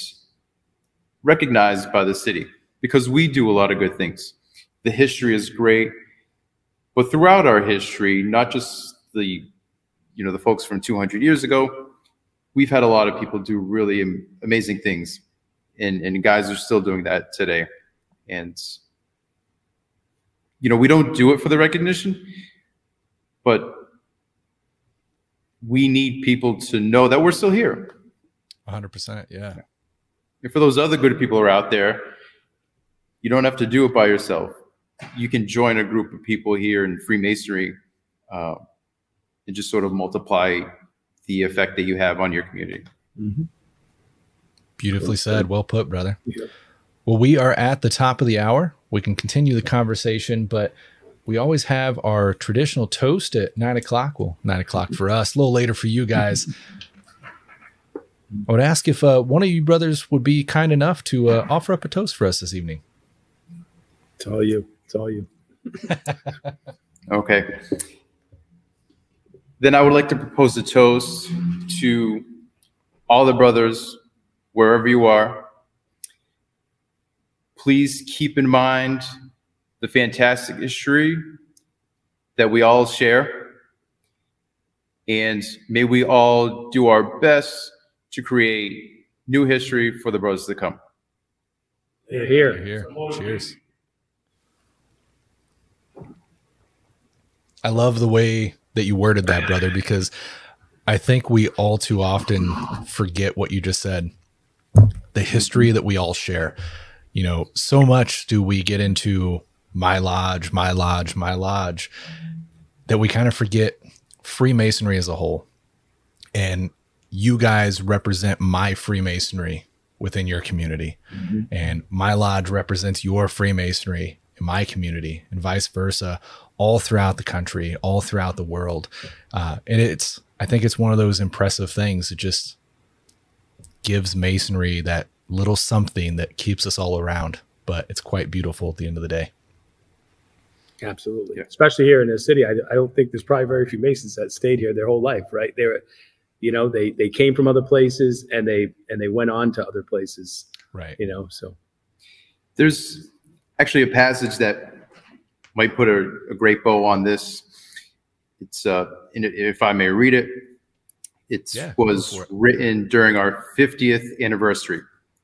[SPEAKER 4] recognized by the city because we do a lot of good things. The history is great. But throughout our history, not just the you know the folks from 200 years ago, we've had a lot of people do really amazing things, and and guys are still doing that today. And you know we don't do it for the recognition, but we need people to know that we're still here.
[SPEAKER 1] 100%, yeah.
[SPEAKER 4] And for those other good people who are out there, you don't have to do it by yourself you can join a group of people here in Freemasonry uh, and just sort of multiply the effect that you have on your community.
[SPEAKER 1] Mm-hmm. Beautifully said. Well put, brother. Yeah. Well, we are at the top of the hour. We can continue the conversation, but we always have our traditional toast at nine o'clock. Well, nine o'clock for us, a little later for you guys. I would ask if uh, one of you brothers would be kind enough to uh, offer up a toast for us this evening.
[SPEAKER 3] It's all you. It's all you.
[SPEAKER 4] Okay. Then I would like to propose a toast to all the brothers, wherever you are. Please keep in mind the fantastic history that we all share. And may we all do our best to create new history for the brothers to come.
[SPEAKER 3] Hear, hear.
[SPEAKER 1] Here, cheers. I love the way that you worded that, brother, because I think we all too often forget what you just said. The history that we all share. You know, so much do we get into my lodge, my lodge, my lodge, that we kind of forget Freemasonry as a whole. And you guys represent my Freemasonry within your community. Mm-hmm. And my lodge represents your Freemasonry in my community, and vice versa, all throughout the country, all throughout the world. Uh, and it's, I think it's one of those impressive things. It just gives Masonry that little something that keeps us all around. But it's quite beautiful at the end of the day.
[SPEAKER 3] Absolutely.
[SPEAKER 4] Yeah.
[SPEAKER 3] Especially here in the city. I, I don't think there's probably very few Masons that stayed here their whole life, right? They were, you know, they, they came from other places and they, and they went on to other places,
[SPEAKER 1] Right.
[SPEAKER 3] you know, so.
[SPEAKER 4] There's actually a passage that might put a, a great bow on this. It's, uh, if I may read it, it
[SPEAKER 1] Yeah,
[SPEAKER 4] was
[SPEAKER 1] it.
[SPEAKER 4] written during our 50th anniversary.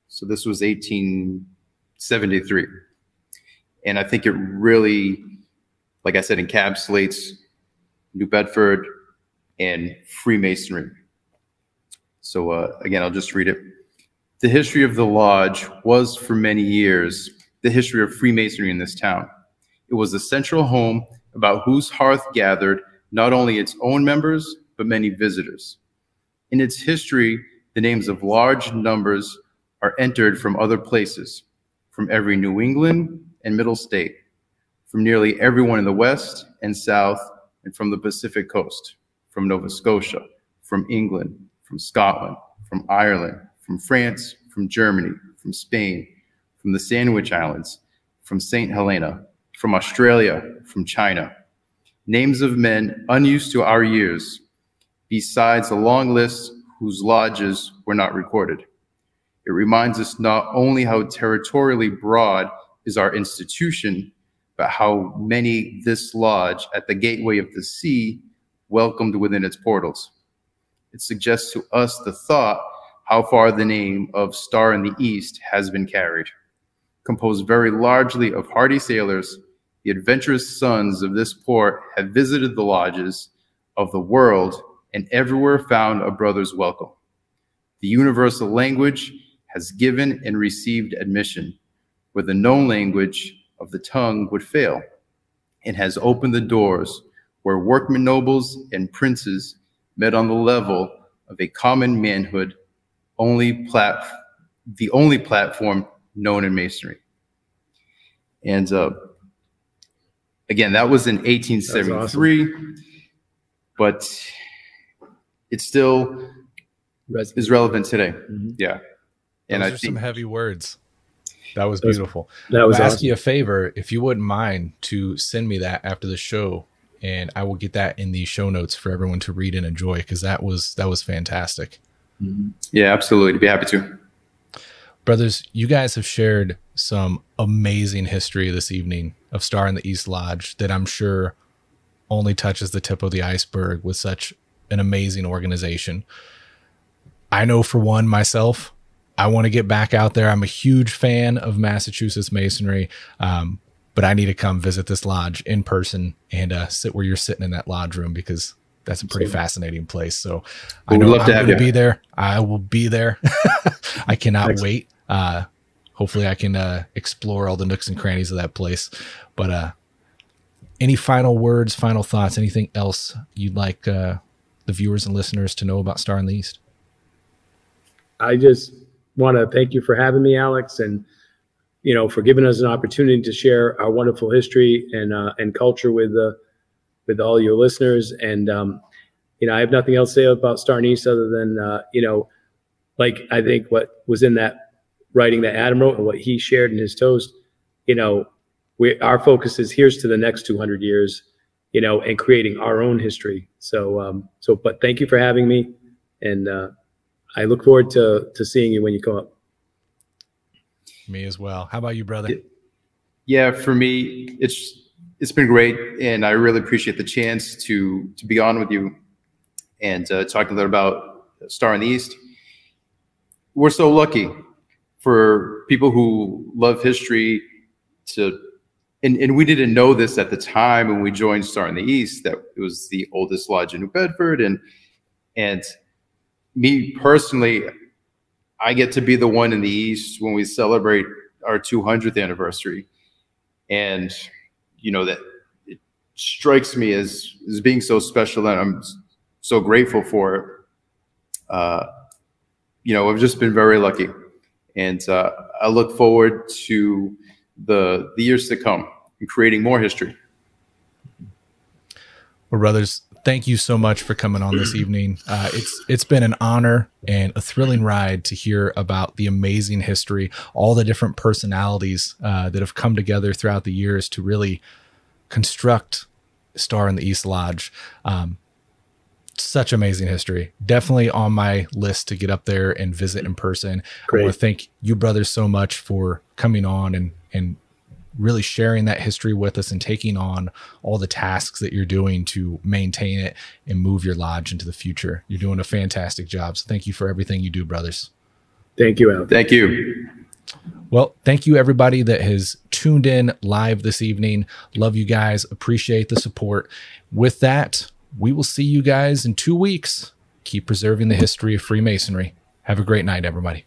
[SPEAKER 4] So this was 1873. And I think it really, like I said, encapsulates New Bedford and Freemasonry. So uh, again, I'll just read it. The history of the lodge was for many years the history of Freemasonry in this town. It was the central home about whose hearth gathered not only its own members, but many visitors. In its history, the names of large numbers are entered from other places, from every New England and Middle state, from nearly everyone in the West and South, and from the Pacific coast, from Nova Scotia, from England, from Scotland, from Ireland, from France, from Germany, from Spain, from the Sandwich Islands, from St. Helena, from Australia, from China. Names of men unused to our years, besides a long list whose lodges were not recorded. It reminds us not only how territorially broad is our institution, but how many this lodge at the gateway of the sea welcomed within its portals. It suggests to us the thought how far the name of Star in the East has been carried. Composed very largely of hardy sailors, the adventurous sons of this port have visited the lodges of the world and everywhere found a brother's welcome. The universal language has given and received admission, where the known language of the tongue would fail, and has opened the doors where workmen nobles and princes met on the level of a common manhood, only plat- the only platform known in masonry. And uh, again, that was in 1873, but it still
[SPEAKER 3] Res-
[SPEAKER 4] is relevant today.
[SPEAKER 3] Mhm.
[SPEAKER 4] Yeah.
[SPEAKER 1] And
[SPEAKER 4] And I
[SPEAKER 1] Those are some heavy words. That was
[SPEAKER 3] That was-
[SPEAKER 1] beautiful.
[SPEAKER 3] That was
[SPEAKER 1] I'll ask
[SPEAKER 3] awesome.
[SPEAKER 1] you a favor, if you wouldn't mind to send me that after the show, and I will get that in the show notes for everyone to read and enjoy because that was that was fantastic.
[SPEAKER 4] Yeah, absolutely. Be happy to.
[SPEAKER 1] Brothers, you guys have shared some amazing history this evening of Star in the East Lodge that I'm sure only touches the tip of the iceberg with such an amazing organization. I know for one myself, I want to get back out there. I'm a huge fan of Massachusetts Masonry, um, but I need to come visit this lodge in person and uh, sit where you're sitting in that lodge room because that's a pretty fascinating place. So I
[SPEAKER 4] We'd
[SPEAKER 1] know
[SPEAKER 4] love
[SPEAKER 1] I'm
[SPEAKER 4] to have
[SPEAKER 1] going to be there. I will be there. I cannot
[SPEAKER 3] Excellent.
[SPEAKER 1] wait. Uh, hopefully, I can uh, explore all the nooks and crannies of that place. But uh, any final words, final thoughts, anything else you'd like uh, the viewers and listeners to know about Star in the East?
[SPEAKER 3] I just want to thank you for having me, Alex. And you know, for giving us an opportunity to share our wonderful history and uh, and culture with uh, with all your listeners. And um, you know, I have nothing else to say about Star in the East other than uh, you know, like I think what was in that writing that Adam wrote and what he shared in his toast. You know, we our focus is here's to the next 200 years. You know, and creating our own history. So, um, so, but thank you for having me, and uh, I look forward to to seeing you when you come up.
[SPEAKER 1] Me as well. How about you, brother?
[SPEAKER 4] Yeah, for me, it's it's been great, and I really appreciate the chance to to be on with you and uh, talk a little about Star in the East. We're so lucky for people who love history to, and, and we didn't know this at the time when we joined Star in the East that it was the oldest lodge in New Bedford, and and me personally, I get to be the one in the East when we celebrate our 200th anniversary. And, you know, that it strikes me as, as being so special and I'm so grateful for it. Uh, you know, I've just been very lucky. And uh, I look forward to the, the years to come and creating more history.
[SPEAKER 1] Well, brothers, thank you so much for coming on this evening. Uh, it's it's been an honor and a thrilling ride to hear about the amazing history, all the different personalities uh, that have come together throughout the years to really construct Star in the East Lodge. Um, such amazing history. Definitely on my list to get up there and visit in person. Great. I want to thank you brothers so much for coming on and and really sharing that history with us and taking on all the tasks that you're doing to maintain it and move your lodge into the future. You're doing a fantastic job. So thank you for everything you do, brothers.
[SPEAKER 3] Thank you, Al.
[SPEAKER 4] Thank you.
[SPEAKER 1] Well, thank you everybody that has tuned in live this evening. Love you guys. Appreciate the support. With that, we will see you guys in two weeks. Keep preserving the history of Freemasonry. Have a great night, everybody.